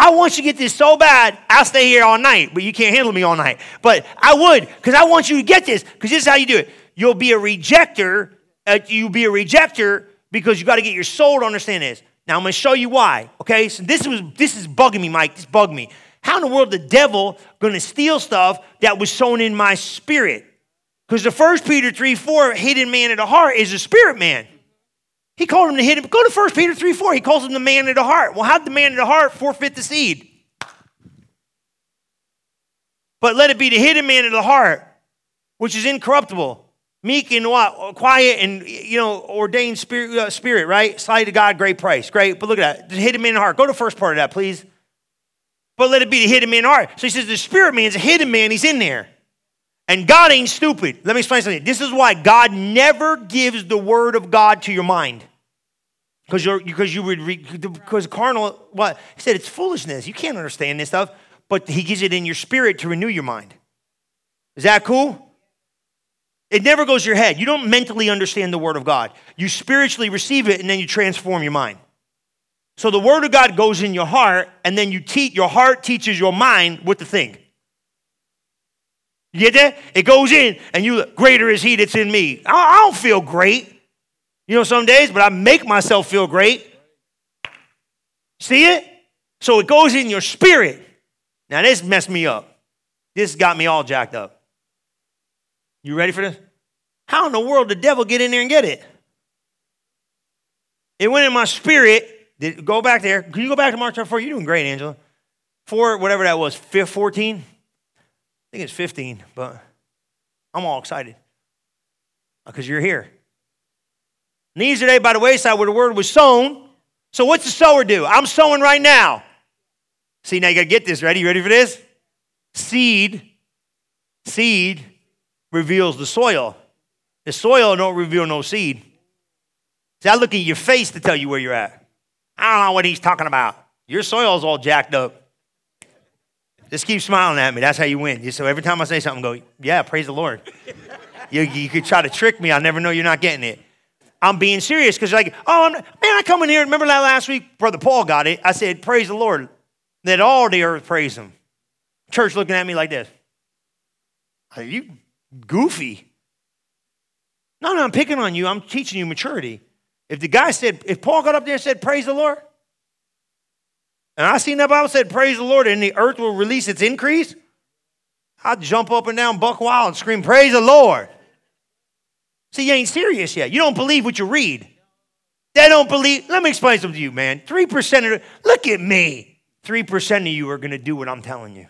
I want you to get this so bad, I'll stay here all night, but you can't handle me all night. But I would, because I want you to get this, because this is how you do it. You'll be a rejecter. Uh, you'll be a rejecter because you got to get your soul to understand this. Now I'm going to show you why. Okay, so this was this is bugging me, Mike. This bugged me. How in the world the devil going to steal stuff that was sown in my spirit? Because the first Peter 3 4, hidden man of the heart, is a spirit man. He called him to hit him. Go to 1 Peter 3 4. He calls him the man of the heart. Well, how'd the man of the heart forfeit the seed? But let it be the hidden man of the heart, which is incorruptible, meek and what? Quiet and, you know, ordained spirit, uh, spirit right? Slide to God, great price. Great. But look at that. The hidden man of the heart. Go to the first part of that, please. But let it be the hidden man of the heart. So he says the spirit man is a hidden man. He's in there. And God ain't stupid. Let me explain something. This is why God never gives the word of God to your mind. Because you're because you would because carnal what he said it's foolishness. You can't understand this stuff, but he gives it in your spirit to renew your mind. Is that cool? It never goes your head. You don't mentally understand the word of God. You spiritually receive it and then you transform your mind. So the word of God goes in your heart, and then you teach your heart teaches your mind what to think. You get that? It goes in, and you greater is he that's in me. I, I don't feel great. You know, some days, but I make myself feel great. See it? So it goes in your spirit. Now, this messed me up. This got me all jacked up. You ready for this? How in the world did the devil get in there and get it? It went in my spirit. Did, go back there. Can you go back to Mark chapter 4? You're doing great, Angela. 4, whatever that was, 14? I think it's 15, but I'm all excited uh, because you're here. Are they by the wayside where the word was sown. So what's the sower do? I'm sowing right now. See, now you got to get this. Ready? You ready for this? Seed, seed reveals the soil. The soil don't reveal no seed. See, I look at your face to tell you where you're at. I don't know what he's talking about. Your soil's all jacked up. Just keep smiling at me. That's how you win. So every time I say something, go, yeah, praise the Lord. [laughs] you, you could try to trick me. I'll never know you're not getting it. I'm being serious because like, oh, I'm, man, I come in here. Remember that last week, Brother Paul got it. I said, praise the Lord. Let all the earth praise him. Church looking at me like this. Are you goofy? No, no, I'm picking on you. I'm teaching you maturity. If the guy said, if Paul got up there and said, praise the Lord, and I seen that Bible said, praise the Lord, and the earth will release its increase, I'd jump up and down, buck wild, and scream, praise the Lord. See, you ain't serious yet. You don't believe what you read. They don't believe. Let me explain something to you, man. 3% of, look at me. 3% of you are going to do what I'm telling you.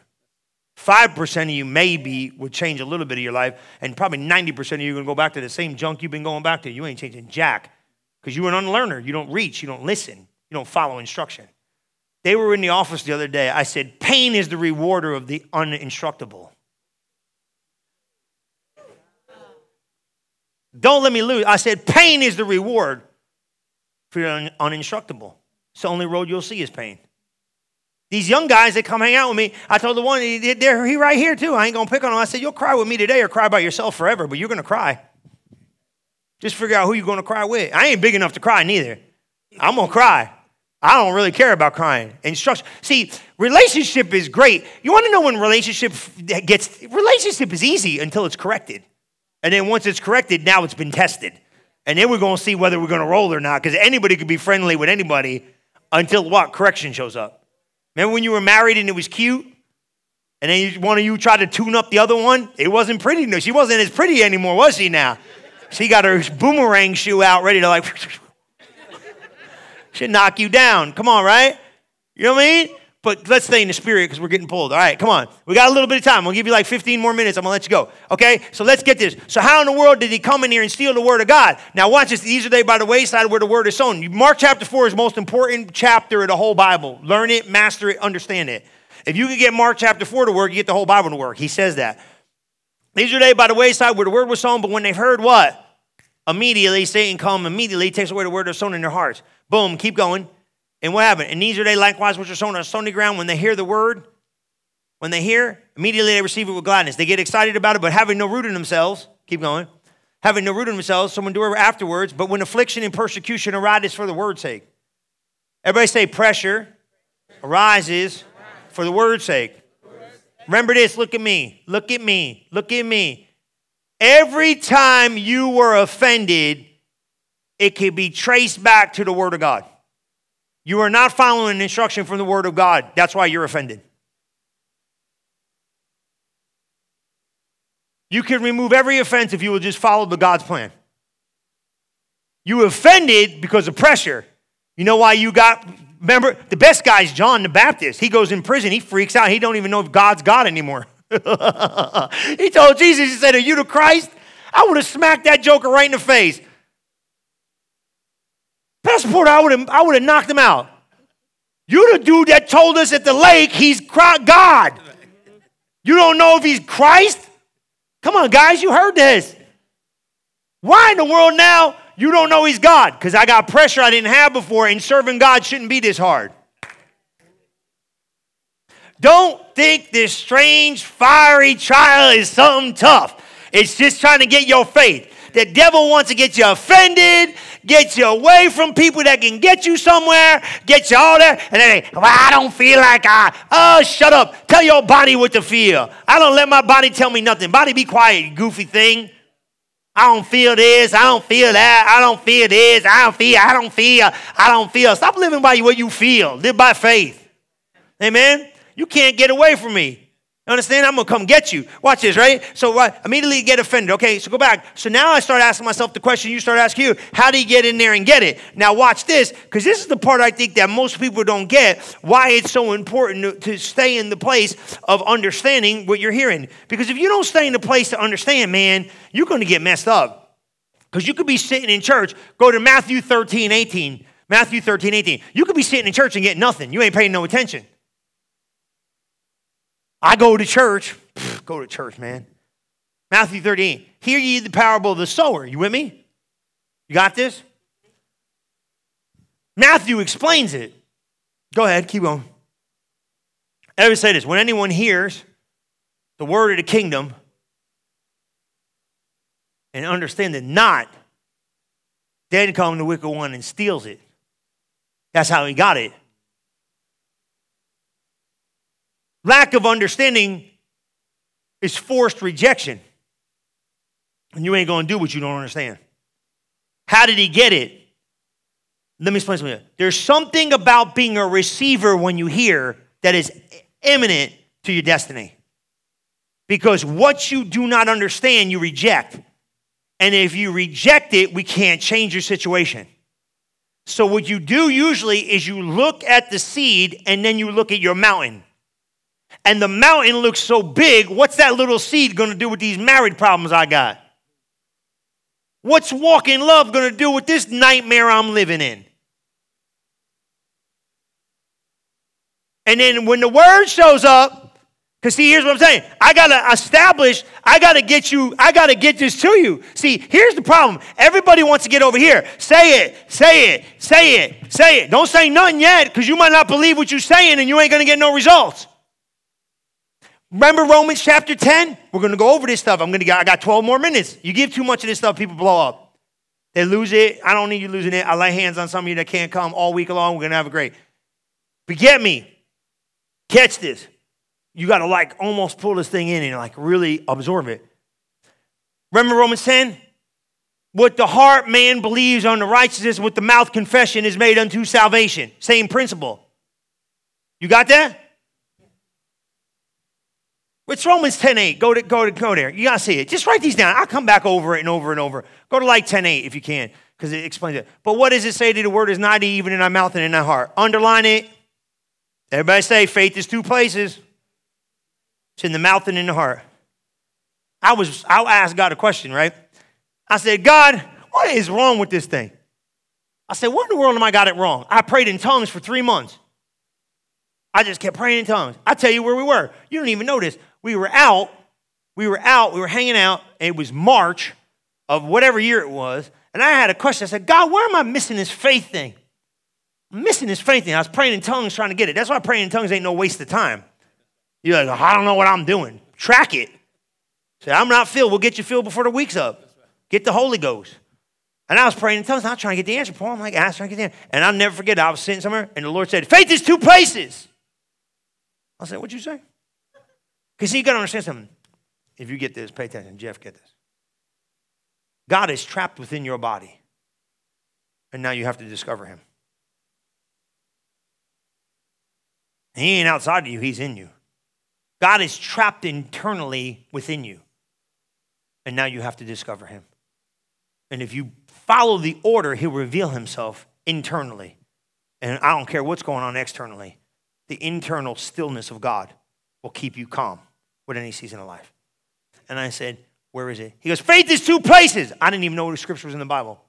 5% of you maybe would change a little bit of your life, and probably 90% of you are going to go back to the same junk you've been going back to. You ain't changing jack because you're an unlearner. You don't reach, you don't listen, you don't follow instruction. They were in the office the other day. I said, Pain is the rewarder of the uninstructable. Don't let me lose. I said, pain is the reward for the un- uninstructable. It's the only road you'll see is pain. These young guys that come hang out with me, I told the one, he right here too. I ain't gonna pick on him. I said, You'll cry with me today or cry by yourself forever, but you're gonna cry. Just figure out who you're gonna cry with. I ain't big enough to cry neither. I'm gonna cry. I don't really care about crying. Instruction. See, relationship is great. You want to know when relationship gets relationship is easy until it's corrected. And then once it's corrected, now it's been tested. And then we're going to see whether we're going to roll or not because anybody could be friendly with anybody until what? Correction shows up. Remember when you were married and it was cute? And then one of you tried to tune up the other one? It wasn't pretty. No, she wasn't as pretty anymore, was she now? She got her boomerang shoe out ready to like, [laughs] should knock you down. Come on, right? You know what I mean? but let's stay in the spirit because we're getting pulled. All right, come on. We got a little bit of time. We'll give you like 15 more minutes. I'm going to let you go. Okay? So let's get this. So, how in the world did he come in here and steal the word of God? Now, watch this. These are they by the wayside where the word is sown. Mark chapter 4 is the most important chapter of the whole Bible. Learn it, master it, understand it. If you can get Mark chapter 4 to work, you get the whole Bible to work. He says that. These are they by the wayside where the word was sown, but when they've heard what? Immediately, Satan come immediately, takes away the word that's sown in their hearts. Boom, keep going. And what happened? And these are they likewise which are sown on stony ground when they hear the word. When they hear, immediately they receive it with gladness. They get excited about it, but having no root in themselves, keep going, having no root in themselves, someone do it afterwards. But when affliction and persecution arises for the word's sake. Everybody say pressure arises for the word's sake. Remember this, look at me, look at me, look at me. Every time you were offended, it can be traced back to the word of God. You are not following an instruction from the Word of God. That's why you're offended. You can remove every offense if you will just follow the God's plan. You offended because of pressure. You know why you got remember the best guy is John the Baptist. He goes in prison, he freaks out. He don't even know if God's God anymore. [laughs] he told Jesus, he said, Are you the Christ? I would have smacked that joker right in the face. Passport, I would have I would have knocked him out. You the dude that told us at the lake he's God. You don't know if he's Christ? Come on, guys, you heard this. Why in the world now you don't know he's God? Because I got pressure I didn't have before, and serving God shouldn't be this hard. Don't think this strange, fiery trial is something tough. It's just trying to get your faith. The devil wants to get you offended, get you away from people that can get you somewhere, get you all there, and then, well, I don't feel like I. Oh, shut up. Tell your body what to feel. I don't let my body tell me nothing. Body, be quiet, goofy thing. I don't feel this. I don't feel that. I don't feel this. I don't feel. I don't feel. I don't feel. Stop living by what you feel. Live by faith. Amen. You can't get away from me. Understand? I'm gonna come get you. Watch this, right? So I immediately get offended. Okay, so go back. So now I start asking myself the question you start asking you, how do you get in there and get it? Now watch this, because this is the part I think that most people don't get, why it's so important to, to stay in the place of understanding what you're hearing. Because if you don't stay in the place to understand, man, you're gonna get messed up. Because you could be sitting in church, go to Matthew 13, 18. Matthew 13, 18. You could be sitting in church and get nothing. You ain't paying no attention. I go to church. Pfft, go to church, man. Matthew 13. Hear ye the parable of the sower. You with me? You got this? Matthew explains it. Go ahead, keep going. I would say this when anyone hears the word of the kingdom and understand it not, then comes the wicked one and steals it. That's how he got it. Lack of understanding is forced rejection. And you ain't going to do what you don't understand. How did he get it? Let me explain something. There's something about being a receiver when you hear that is imminent to your destiny. Because what you do not understand, you reject. And if you reject it, we can't change your situation. So, what you do usually is you look at the seed and then you look at your mountain and the mountain looks so big, what's that little seed going to do with these married problems I got? What's walking love going to do with this nightmare I'm living in? And then when the word shows up, because see, here's what I'm saying. I gotta establish, I gotta get you, I gotta get this to you. See, here's the problem. Everybody wants to get over here. Say it, say it, say it, say it. Don't say nothing yet, because you might not believe what you're saying and you ain't gonna get no results. Remember Romans chapter 10? We're going to go over this stuff. I'm going to I got 12 more minutes. You give too much of this stuff, people blow up. They lose it. I don't need you losing it. I lay hands on some of you that can't come all week long. We're going to have a great. But get me. Catch this. You got to like almost pull this thing in and like really absorb it. Remember Romans 10? What the heart man believes on the righteousness, with the mouth confession is made unto salvation. Same principle. You got that? It's Romans 10.8. Go, to, go, to, go there. You got to see it. Just write these down. I'll come back over it and over and over. Go to like 10.8 if you can, because it explains it. But what does it say to the word is not even in our mouth and in our heart? Underline it. Everybody say faith is two places. It's in the mouth and in the heart. I was, I asked God a question, right? I said, God, what is wrong with this thing? I said, what in the world am I got it wrong? I prayed in tongues for three months. I just kept praying in tongues. I tell you where we were. You don't even know this we were out, we were out, we were hanging out, it was March of whatever year it was, and I had a question. I said, God, where am I missing this faith thing? I'm missing this faith thing. I was praying in tongues trying to get it. That's why praying in tongues ain't no waste of time. You're like, I don't know what I'm doing. Track it. Say, I'm not filled. We'll get you filled before the week's up. Get the Holy Ghost. And I was praying in tongues, not trying to get the answer. Paul, I'm like, ask, trying to get the answer. And I'll never forget, I was sitting somewhere, and the Lord said, Faith is two places. I said, What'd you say? Because you got to understand something. If you get this, pay attention. Jeff, get this. God is trapped within your body, and now you have to discover him. He ain't outside of you, he's in you. God is trapped internally within you. And now you have to discover him. And if you follow the order, he'll reveal himself internally. And I don't care what's going on externally, the internal stillness of God will keep you calm with any season of life. And I said, Where is it? He goes, Faith is two places. I didn't even know the scripture was in the Bible.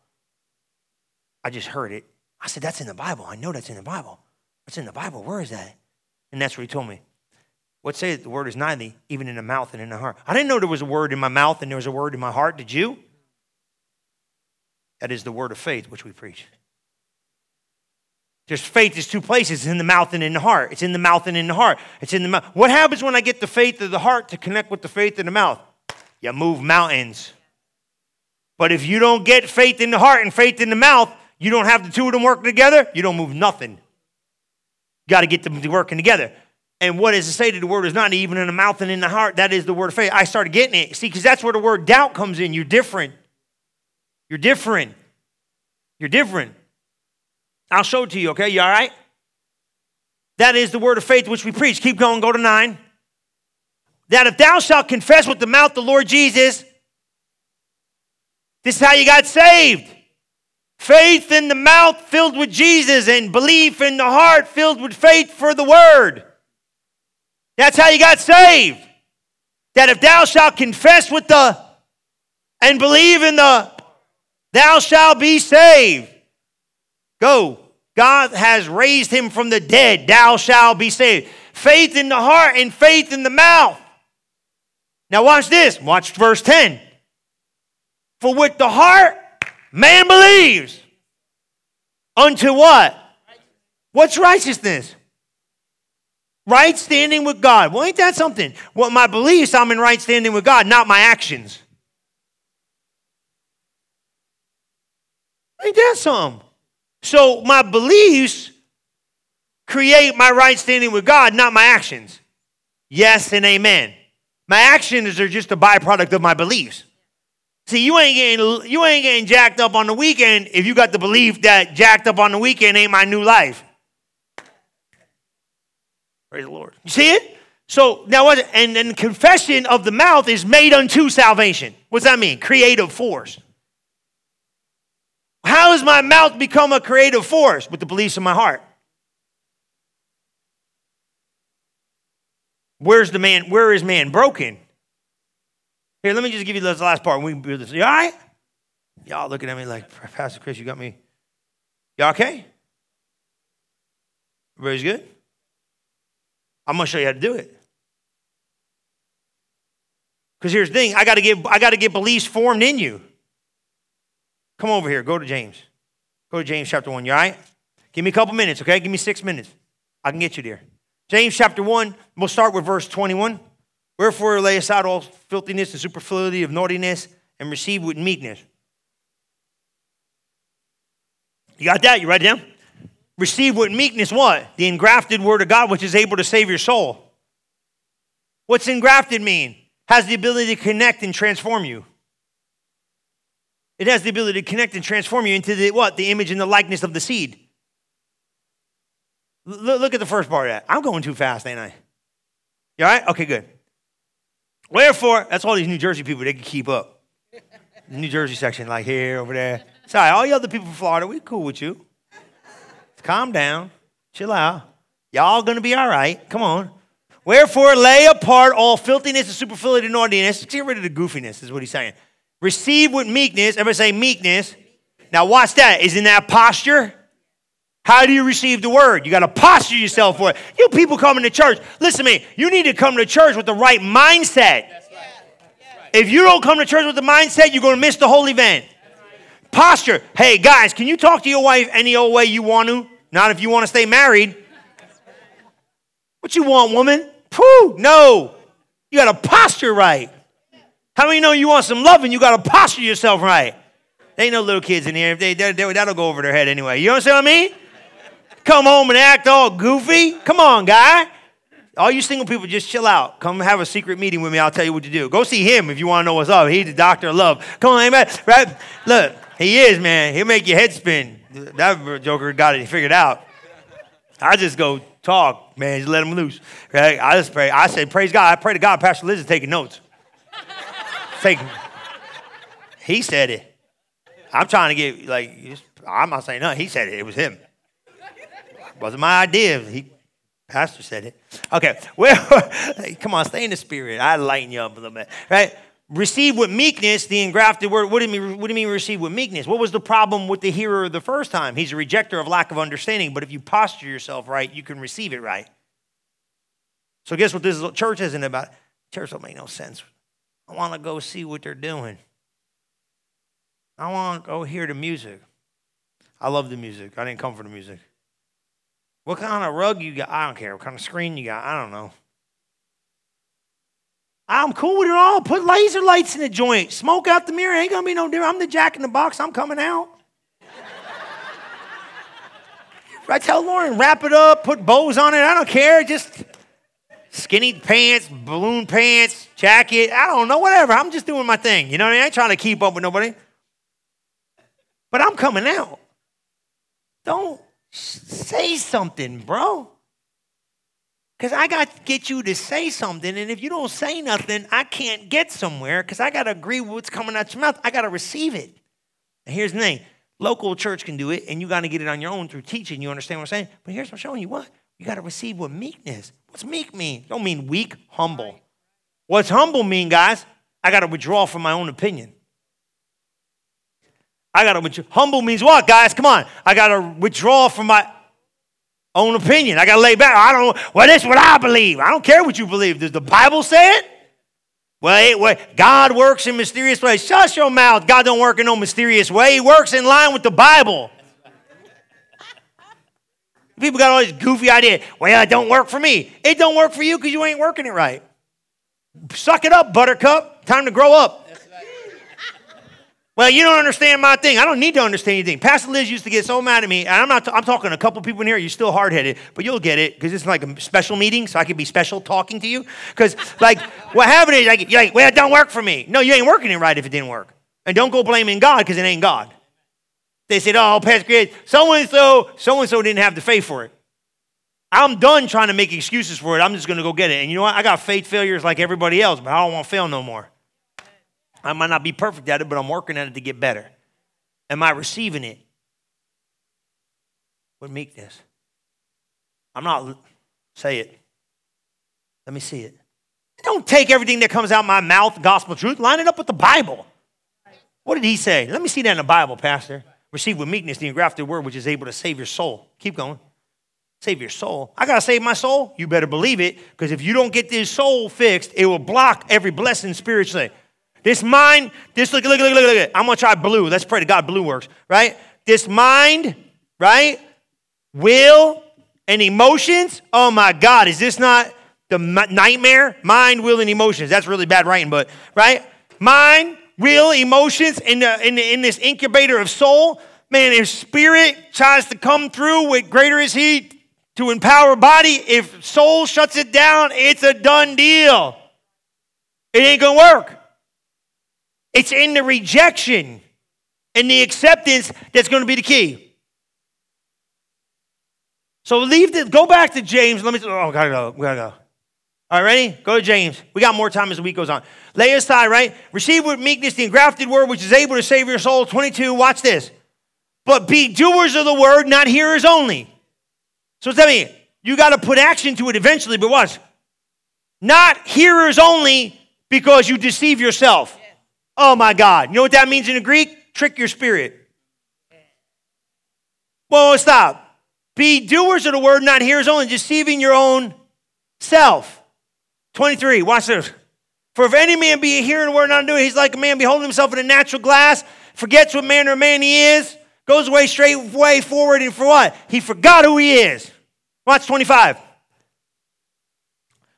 I just heard it. I said, That's in the Bible. I know that's in the Bible. That's in the Bible. Where is that? And that's what he told me. What say the word is nigh thee, even in the mouth and in the heart. I didn't know there was a word in my mouth and there was a word in my heart. Did you? That is the word of faith which we preach. There's faith is two places, it's in the mouth and in the heart. It's in the mouth and in the heart. It's in the mouth. What happens when I get the faith of the heart to connect with the faith in the mouth? You move mountains. But if you don't get faith in the heart and faith in the mouth, you don't have the two of them working together, you don't move nothing. You got to get them working together. And what does it say that the word is not even in the mouth and in the heart? That is the word of faith. I started getting it. See, because that's where the word doubt comes in. You're different. You're different. You're different. I'll show it to you, okay? You all right? That is the word of faith which we preach. Keep going, go to nine. That if thou shalt confess with the mouth the Lord Jesus, this is how you got saved. Faith in the mouth filled with Jesus and belief in the heart filled with faith for the word. That's how you got saved. That if thou shalt confess with the and believe in the, thou shalt be saved. Go. God has raised him from the dead. Thou shalt be saved. Faith in the heart and faith in the mouth. Now, watch this. Watch verse 10. For with the heart man believes. Unto what? What's righteousness? Right standing with God. Well, ain't that something? Well, my beliefs, I'm in right standing with God, not my actions. Ain't that something? So my beliefs create my right standing with God, not my actions. Yes and amen. My actions are just a byproduct of my beliefs. See, you ain't getting you ain't getting jacked up on the weekend if you got the belief that jacked up on the weekend ain't my new life. Praise the Lord. You see it? So now what? And then confession of the mouth is made unto salvation. What's that mean? Creative force. How has my mouth become a creative force? With the beliefs in my heart. Where's the man? Where is man broken? Here, let me just give you this last part. We can do this. You all right? Y'all looking at me like, Pastor Chris, you got me. Y'all okay? Everybody's good? I'm gonna show you how to do it. Because here's the thing, I gotta get I gotta get beliefs formed in you. Come over here. Go to James. Go to James chapter 1. You all right? Give me a couple minutes, okay? Give me six minutes. I can get you there. James chapter 1, we'll start with verse 21. Wherefore lay aside all filthiness and superfluity of naughtiness and receive with meekness. You got that? You write it down? Receive with meekness what? The engrafted word of God, which is able to save your soul. What's engrafted mean? Has the ability to connect and transform you. It has the ability to connect and transform you into the what? The image and the likeness of the seed. L- look at the first part of that. I'm going too fast, ain't I? You all right? Okay, good. Wherefore, that's all these New Jersey people, they can keep up. The New Jersey section, like here, over there. Sorry, all you other people from Florida, we cool with you. Calm down. Chill out. Y'all gonna be all right. Come on. Wherefore, lay apart all filthiness and superfluity and naughtiness. Get rid of the goofiness, is what he's saying. Receive with meekness. Everybody say meekness. Now, watch that. Is in that posture? How do you receive the word? You got to posture yourself for it. You people coming to church, listen to me. You need to come to church with the right mindset. If you don't come to church with the mindset, you're going to miss the whole event. Posture. Hey, guys, can you talk to your wife any old way you want to? Not if you want to stay married. What you want, woman? Pooh, no. You got to posture right. How many know you want some loving? You got to posture yourself right. There ain't no little kids in here. If they, they, they, that'll go over their head anyway. You understand what I mean? Come home and act all goofy. Come on, guy. All you single people, just chill out. Come have a secret meeting with me. I'll tell you what to do. Go see him if you want to know what's up. He's the doctor of love. Come on, amen. Right? Look, he is, man. He'll make your head spin. That joker got it figured out. I just go talk, man. Just let him loose. Right? I just pray. I said, praise God. I pray to God. Pastor Liz is taking notes. Take, He said it. I'm trying to get, like, I'm not saying no, he said it. It was him. It wasn't my idea. He, pastor said it. Okay, well, [laughs] come on, stay in the spirit. I lighten you up a little bit, right? Receive with meekness the engrafted word. What do, you mean, what do you mean receive with meekness? What was the problem with the hearer the first time? He's a rejecter of lack of understanding, but if you posture yourself right, you can receive it right. So guess what this church isn't about? Church don't make no sense. I want to go see what they're doing. I want to go hear the music. I love the music. I didn't come for the music. What kind of rug you got? I don't care. What kind of screen you got? I don't know. I'm cool with it all. Put laser lights in the joint. Smoke out the mirror. Ain't gonna be no different. I'm the jack in the box. I'm coming out. [laughs] I tell Lauren, wrap it up, put bows on it. I don't care. Just skinny pants, balloon pants, jacket. I don't know, whatever. I'm just doing my thing. You know I mean? I ain't trying to keep up with nobody. But I'm coming out. Don't say something, bro. Because I got to get you to say something. And if you don't say nothing, I can't get somewhere because I got to agree with what's coming out your mouth. I got to receive it. And here's the thing local church can do it, and you got to get it on your own through teaching. You understand what I'm saying? But here's what I'm showing you what? You got to receive with meekness. What's meek mean? Don't mean weak, humble. What's humble mean, guys? I got to withdraw from my own opinion. I got to withdraw. Humble means what, guys? Come on. I got to withdraw from my own opinion. I got to lay back. I don't, well, this is what I believe. I don't care what you believe. Does the Bible say it? Well, it, well, God works in mysterious ways. Shut your mouth. God don't work in no mysterious way. He works in line with the Bible. People got all these goofy ideas. Well, it don't work for me. It don't work for you because you ain't working it right. Suck it up, buttercup. Time to grow up. Well, you don't understand my thing. I don't need to understand anything. Pastor Liz used to get so mad at me, and I'm not. T- I'm talking to a couple people in here. You're still hard headed, but you'll get it because it's like a special meeting, so I can be special talking to you. Because like what happened is like like, well, it don't work for me. No, you ain't working it right if it didn't work, and don't go blaming God because it ain't God. They said, oh, Pastor Chris, so and so, so and so didn't have the faith for it. I'm done trying to make excuses for it. I'm just going to go get it. And you know what? I got faith failures like everybody else, but I don't want to fail no more. I might not be perfect at it, but I'm working at it to get better. Am I receiving it with meekness? I'm not, say it. Let me see it. Don't take everything that comes out my mouth, gospel truth, line it up with the Bible. What did he say? Let me see that in the Bible, Pastor. Receive with meekness the engrafted word which is able to save your soul. Keep going. Save your soul. I got to save my soul. You better believe it because if you don't get this soul fixed, it will block every blessing spiritually. This mind, this look, look, look, look, look. I'm gonna try blue. Let's pray to God blue works, right? This mind, right? Will and emotions. Oh my God, is this not the nightmare? Mind, will, and emotions. That's really bad writing, but right? Mind, will, emotions in, the, in, the, in this incubator of soul. Man, if spirit tries to come through with greater is he to empower body, if soul shuts it down, it's a done deal. It ain't gonna work. It's in the rejection and the acceptance that's to be the key. So leave the, go back to James. Let me, oh, gotta go, we gotta go. All right, ready? Go to James. We got more time as the week goes on. Lay aside, right? Receive with meekness the engrafted word which is able to save your soul. 22, watch this. But be doers of the word, not hearers only. So tell me, you got to put action to it eventually, but watch. Not hearers only because you deceive yourself. Oh my God. You know what that means in the Greek? Trick your spirit. Well, stop. Be doers of the word, not hearers only, deceiving your own self. 23, watch this. For if any man be a hearer the word, not doing, he's like a man beholding himself in a natural glass, forgets what manner of man he is, goes away straight way forward, and for what? He forgot who he is. Watch 25.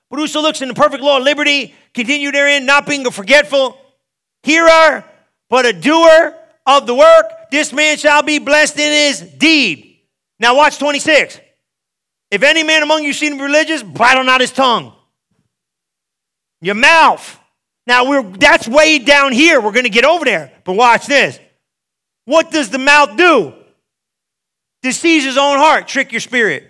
But whoso looks in the perfect law of liberty, continue therein, not being a forgetful, hearer, but a doer of the work, this man shall be blessed in his deed. Now, watch 26. If any man among you seem religious, bridle not his tongue. Your mouth. Now, we're, that's way down here. We're going to get over there. But watch this. What does the mouth do? Deceives his own heart, trick your spirit.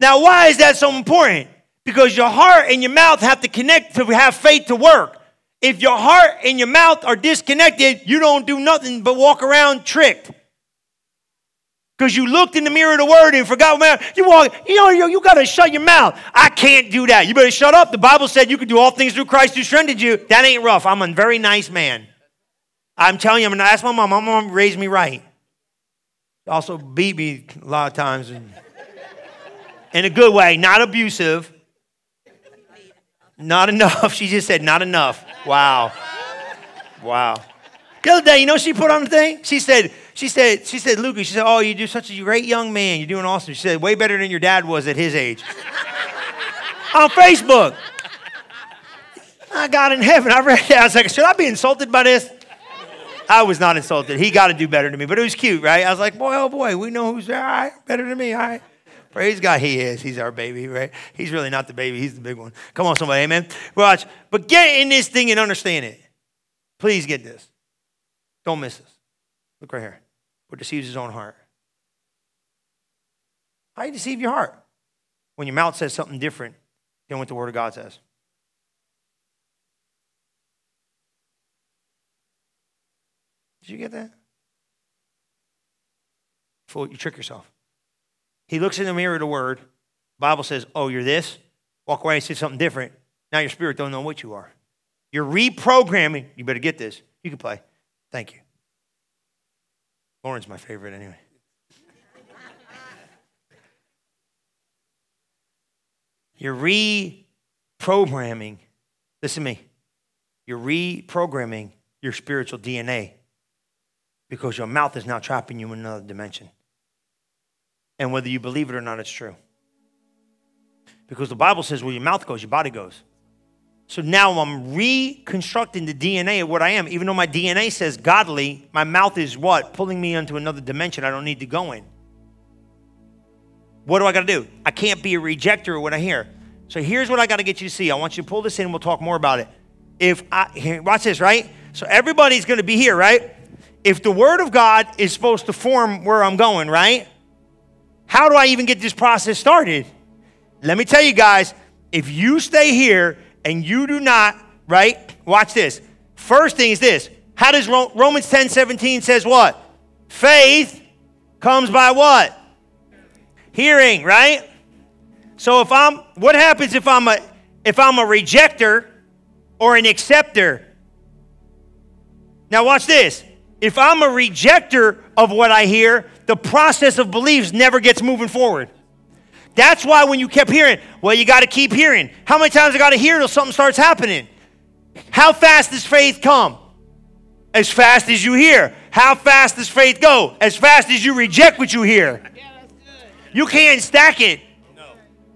Now, why is that so important? Because your heart and your mouth have to connect to have faith to work. If your heart and your mouth are disconnected, you don't do nothing but walk around tricked. Because you looked in the mirror of the word and forgot, man, you walk, you know, you, you got to shut your mouth. I can't do that. You better shut up. The Bible said you could do all things through Christ who strengthened you. That ain't rough. I'm a very nice man. I'm telling you, I'm ask my mom. My mom raised me right. Also beat me a lot of times. And, in a good way, not abusive. Not enough. [laughs] She just said, not enough. Wow. Wow. The other day, you know she put on the thing? She said, she said, she said, Lucas, she said, oh, you do such a great young man. You're doing awesome. She said, way better than your dad was at his age. [laughs] on Facebook. I got in heaven. I read that. I was like, should I be insulted by this? I was not insulted. He got to do better than me, but it was cute, right? I was like, boy, oh boy, we know who's all right, better than me, all right. Praise God, he is. He's our baby, right? He's really not the baby, he's the big one. Come on, somebody, amen. Watch. But get in this thing and understand it. Please get this. Don't miss this. Look right here or deceives his own heart. How do you deceive your heart? When your mouth says something different than what the Word of God says. Did you get that? Fool, you trick yourself. He looks in the mirror of the Word. Bible says, "Oh, you're this." Walk away and say something different. Now your spirit don't know what you are. You're reprogramming. You better get this. You can play. Thank you. Lauren's my favorite anyway. You're reprogramming, listen to me, you're reprogramming your spiritual DNA because your mouth is now trapping you in another dimension. And whether you believe it or not, it's true. Because the Bible says where your mouth goes, your body goes. So now I'm reconstructing the DNA of what I am. Even though my DNA says godly, my mouth is what? Pulling me into another dimension I don't need to go in. What do I got to do? I can't be a rejecter of what I hear. So here's what I got to get you to see. I want you to pull this in and we'll talk more about it. If I, watch this, right? So everybody's going to be here, right? If the Word of God is supposed to form where I'm going, right? How do I even get this process started? Let me tell you guys, if you stay here and you do not, right? Watch this. First thing is this. How does Romans 10 17 says what? Faith comes by what? Hearing, right? So if I'm what happens if I'm a if I'm a rejecter or an acceptor? Now watch this. If I'm a rejecter of what I hear, the process of beliefs never gets moving forward. That's why when you kept hearing, well, you got to keep hearing. How many times I got to hear till something starts happening? How fast does faith come? As fast as you hear. How fast does faith go? As fast as you reject what you hear. You can't stack it. No.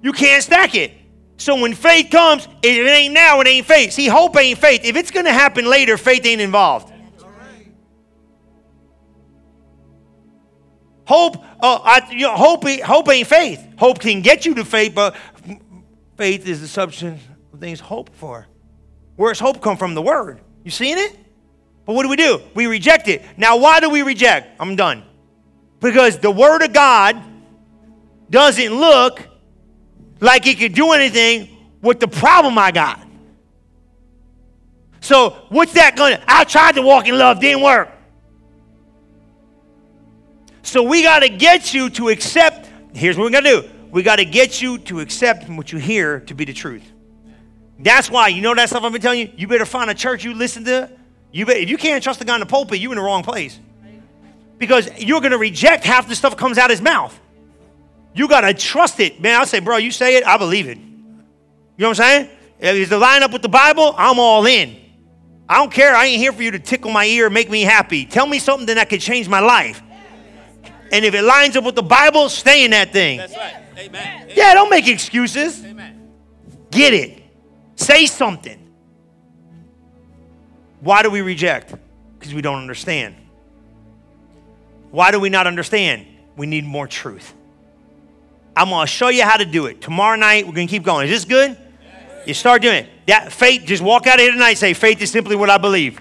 You can't stack it. So when faith comes, if it ain't now, it ain't faith. See, hope ain't faith. If it's going to happen later, faith ain't involved. Hope, uh, I, you know, hope, hope ain't faith. Hope can get you to faith, but faith is the substance of things hoped for. Where's hope come from? The Word. You seeing it? But what do we do? We reject it. Now, why do we reject? I'm done. Because the Word of God doesn't look like it could do anything with the problem I got. So, what's that gonna? I tried to walk in love, didn't work. So we got to get you to accept. Here's what we're going to do we got to get you to accept what you hear to be the truth. That's why, you know that stuff I've been telling you? You better find a church you listen to. You bet, if you can't trust the guy in the pulpit, you're in the wrong place. Because you're going to reject half the stuff that comes out his mouth. You got to trust it. Man, I say, bro, you say it, I believe it. You know what I'm saying? If it's line up with the Bible, I'm all in. I don't care. I ain't here for you to tickle my ear, make me happy. Tell me something that could change my life. And if it lines up with the Bible, stay in that thing. That's right. Amen. Yeah, don't make excuses. Amen. Get it. Say something. Why do we reject? Because we don't understand. Why do we not understand? We need more truth. I'm going to show you how to do it. Tomorrow night, we're going to keep going. Is this good? You start doing it. That faith, just walk out of here tonight say, faith is simply what I believe.